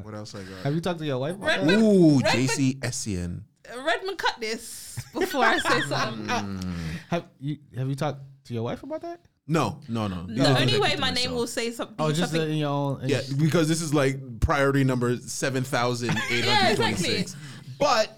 What else I got? Have you talked to your wife? About that? Ooh, Redmond- JC Essien. Redmond, cut this before I say something. Have you have you talked to your wife about that? No, no, no. The These are only things way keep to my name myself. will say something. Oh, just something in your own. Yeah, because this is like priority number 7,826. Yeah, exactly. But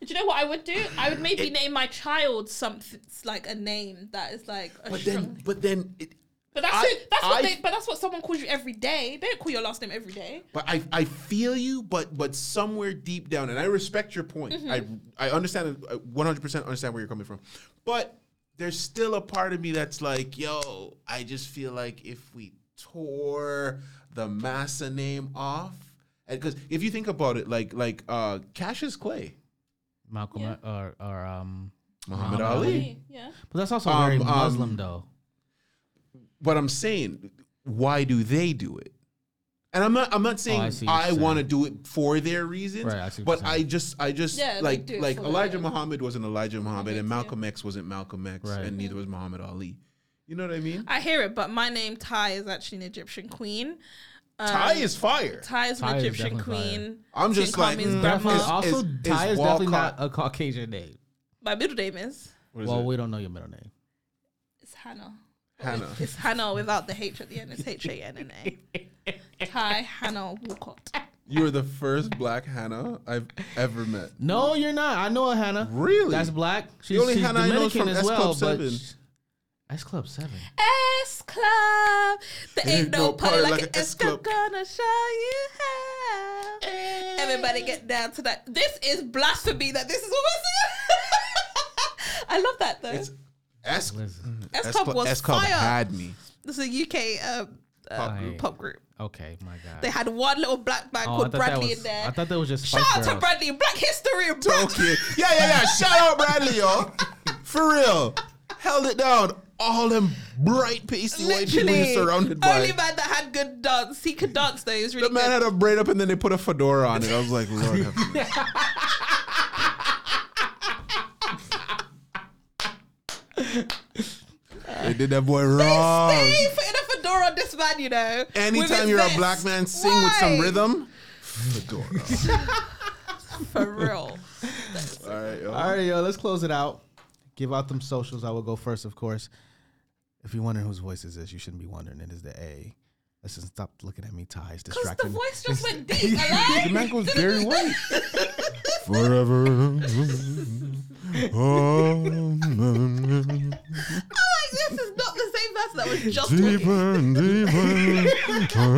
Do you know what I would do? I would maybe name my child something like a name that is like a but strong. then but then it, but that's I- who, that's what they, but that's what someone calls you every day. They don't call your last name every day. But I, I feel you, but but somewhere deep down, and I respect your point. Mm-hmm. I I understand, uh, one hundred percent understand where you're coming from. But there's still a part of me that's like, yo, I just feel like if we tore the Massa name off, because if you think about it, like like uh, Cassius Clay, Malcolm Yeah. or or um. Muhammad Muhammad Ali. Ali. Yeah. But that's also Um, very um, Muslim though. But I'm saying, why do they do it? And I'm not. I'm not saying Oh, I see what I, you're want to saying. do it for their reasons. Right, I see what but you're I saying. just, I just Yeah, they like do it like for Elijah their- Muhammad wasn't Elijah Muhammad, and too. Malcolm X wasn't Malcolm X, Right. and neither was Muhammad Ali. You know what I mean? I hear it, but my name Ty is actually an Egyptian queen. Um, Ty is fire. Ty is an Ty is Egyptian definitely fire. queen. I'm just She called like, me his mm, grandma. Is- also, is- Ty is is definitely Walcott- not a Caucasian name. My middle name is What is Well, it? we don't know your middle name. it's Hannah. Hannah. It's Hannah without the H at the end. It's H A N N A. Ty Hannah Walcott. You are the first black Hannah I've ever met. No, you're not. I know a Hannah. Really? That's black. She's, the only she's Hannah I know is from as S well. Club but 7. S Club Seven. S Club. There ain't no party like, an S Club. Club. Gonna show you how. Everybody get down to that. This is blasphemy that this is what we're singing. I love that though. It's S S S Club Club was S Club fire. had me. This is a UK um, uh, Pop group, group. pop group. Okay, my God. They had one little black man Oh, called Bradley was- in there. I thought that was just Shout Spice out to Bradley. Black history. Bro. Okay. Yeah, yeah, yeah. Shout out Bradley, yo. For real. Held it down. All them bright, pasty white people Literally, surrounded by. only man that had good dance. He could dance though. He was really the man good. had a braid up and then they put a fedora on it. I was like, Lord have mercy. They did that boy wrong. Stay putting a fedora on this man, you know. Anytime you're vest. a black man, sing with some rhythm. Fedora. For real. All right, yo. All right, yo, let's close it out. Give out them socials. I will go first, of course. If you're wondering whose voice is this, you shouldn't be wondering. It is the A. Listen, stop looking at me, Ty. It's Because the voice just went deep. The man goes very white. Forever. Oh, I'm like, this is not the same person that was just deeper and deeper.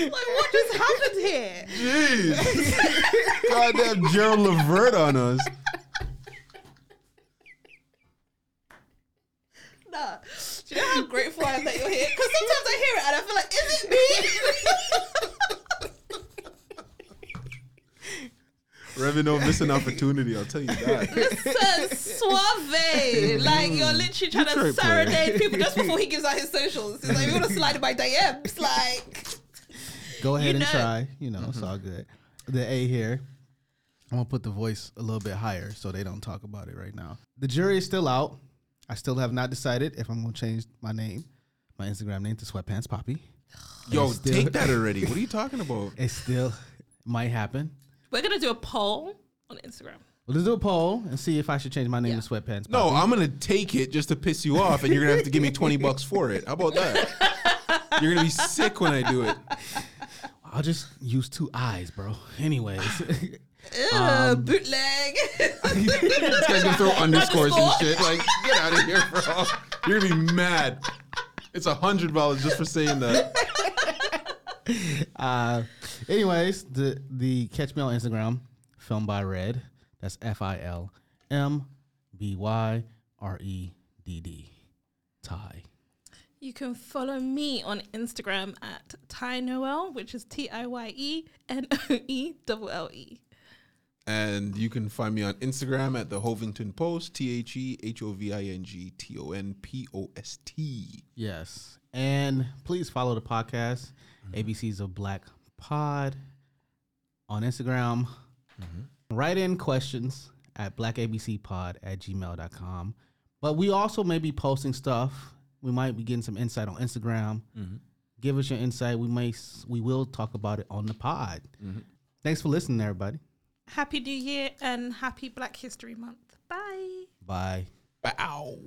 Like, what just happened here? Jeez. Goddamn Gerald Levert on us. Nah. Do you know how grateful I am that you're here? Because sometimes I hear it and I feel like, is it me? Revino missing an opportunity, I'll tell you that. Listen, suave. Like, you're mm. literally trying to Detroit player. serenade people just before he gives out his socials. He's like, we want to slide in my DMs. Like, Go ahead You and know. try. You know, it's mm-hmm. all good. The A here. I'm gonna put the voice a little bit higher so they don't talk about it right now. The jury is still out. I still have not decided if I'm gonna change my name, my Instagram name to Sweatpants Poppy. Yo, Still- take that already. What are you talking about? It still might happen. we're going to do a poll on Instagram. Well, let's do a poll and see if I should change my name Yeah. to Sweatpants. No, I'm gonna take it just to piss you off, and you're gonna have to give me twenty bucks for it. How about that? You're gonna be sick when I do it. I'll just use two eyes, bro. Anyways, Ugh, bootleg. This guy's gonna throw underscores and shit. Like, get out of here, bro. You're gonna be mad. It's a hundred dollars just for saying that. uh, anyways, the the catch me on Instagram, film by Red. That's F I L M B Y R E D D. Ty. You can follow me on Instagram at Ty Noel, which is T I Y E N O E L L E. And you can find me on Instagram at the Hovington Post, T H E H O V I N G T O N P O S T. Yes. And please follow the podcast, mm-hmm. ABCs of Black Pod, on Instagram. Mm-hmm. Write in questions at blackabcpod at gmail.com. But we also may be posting stuff. We might be getting some insight on Instagram. Mm-hmm. Give us your insight. We may we will talk about it on the pod. Thanks for listening, everybody. Happy New Year and happy Black History Month. Bye. Bye. Bow.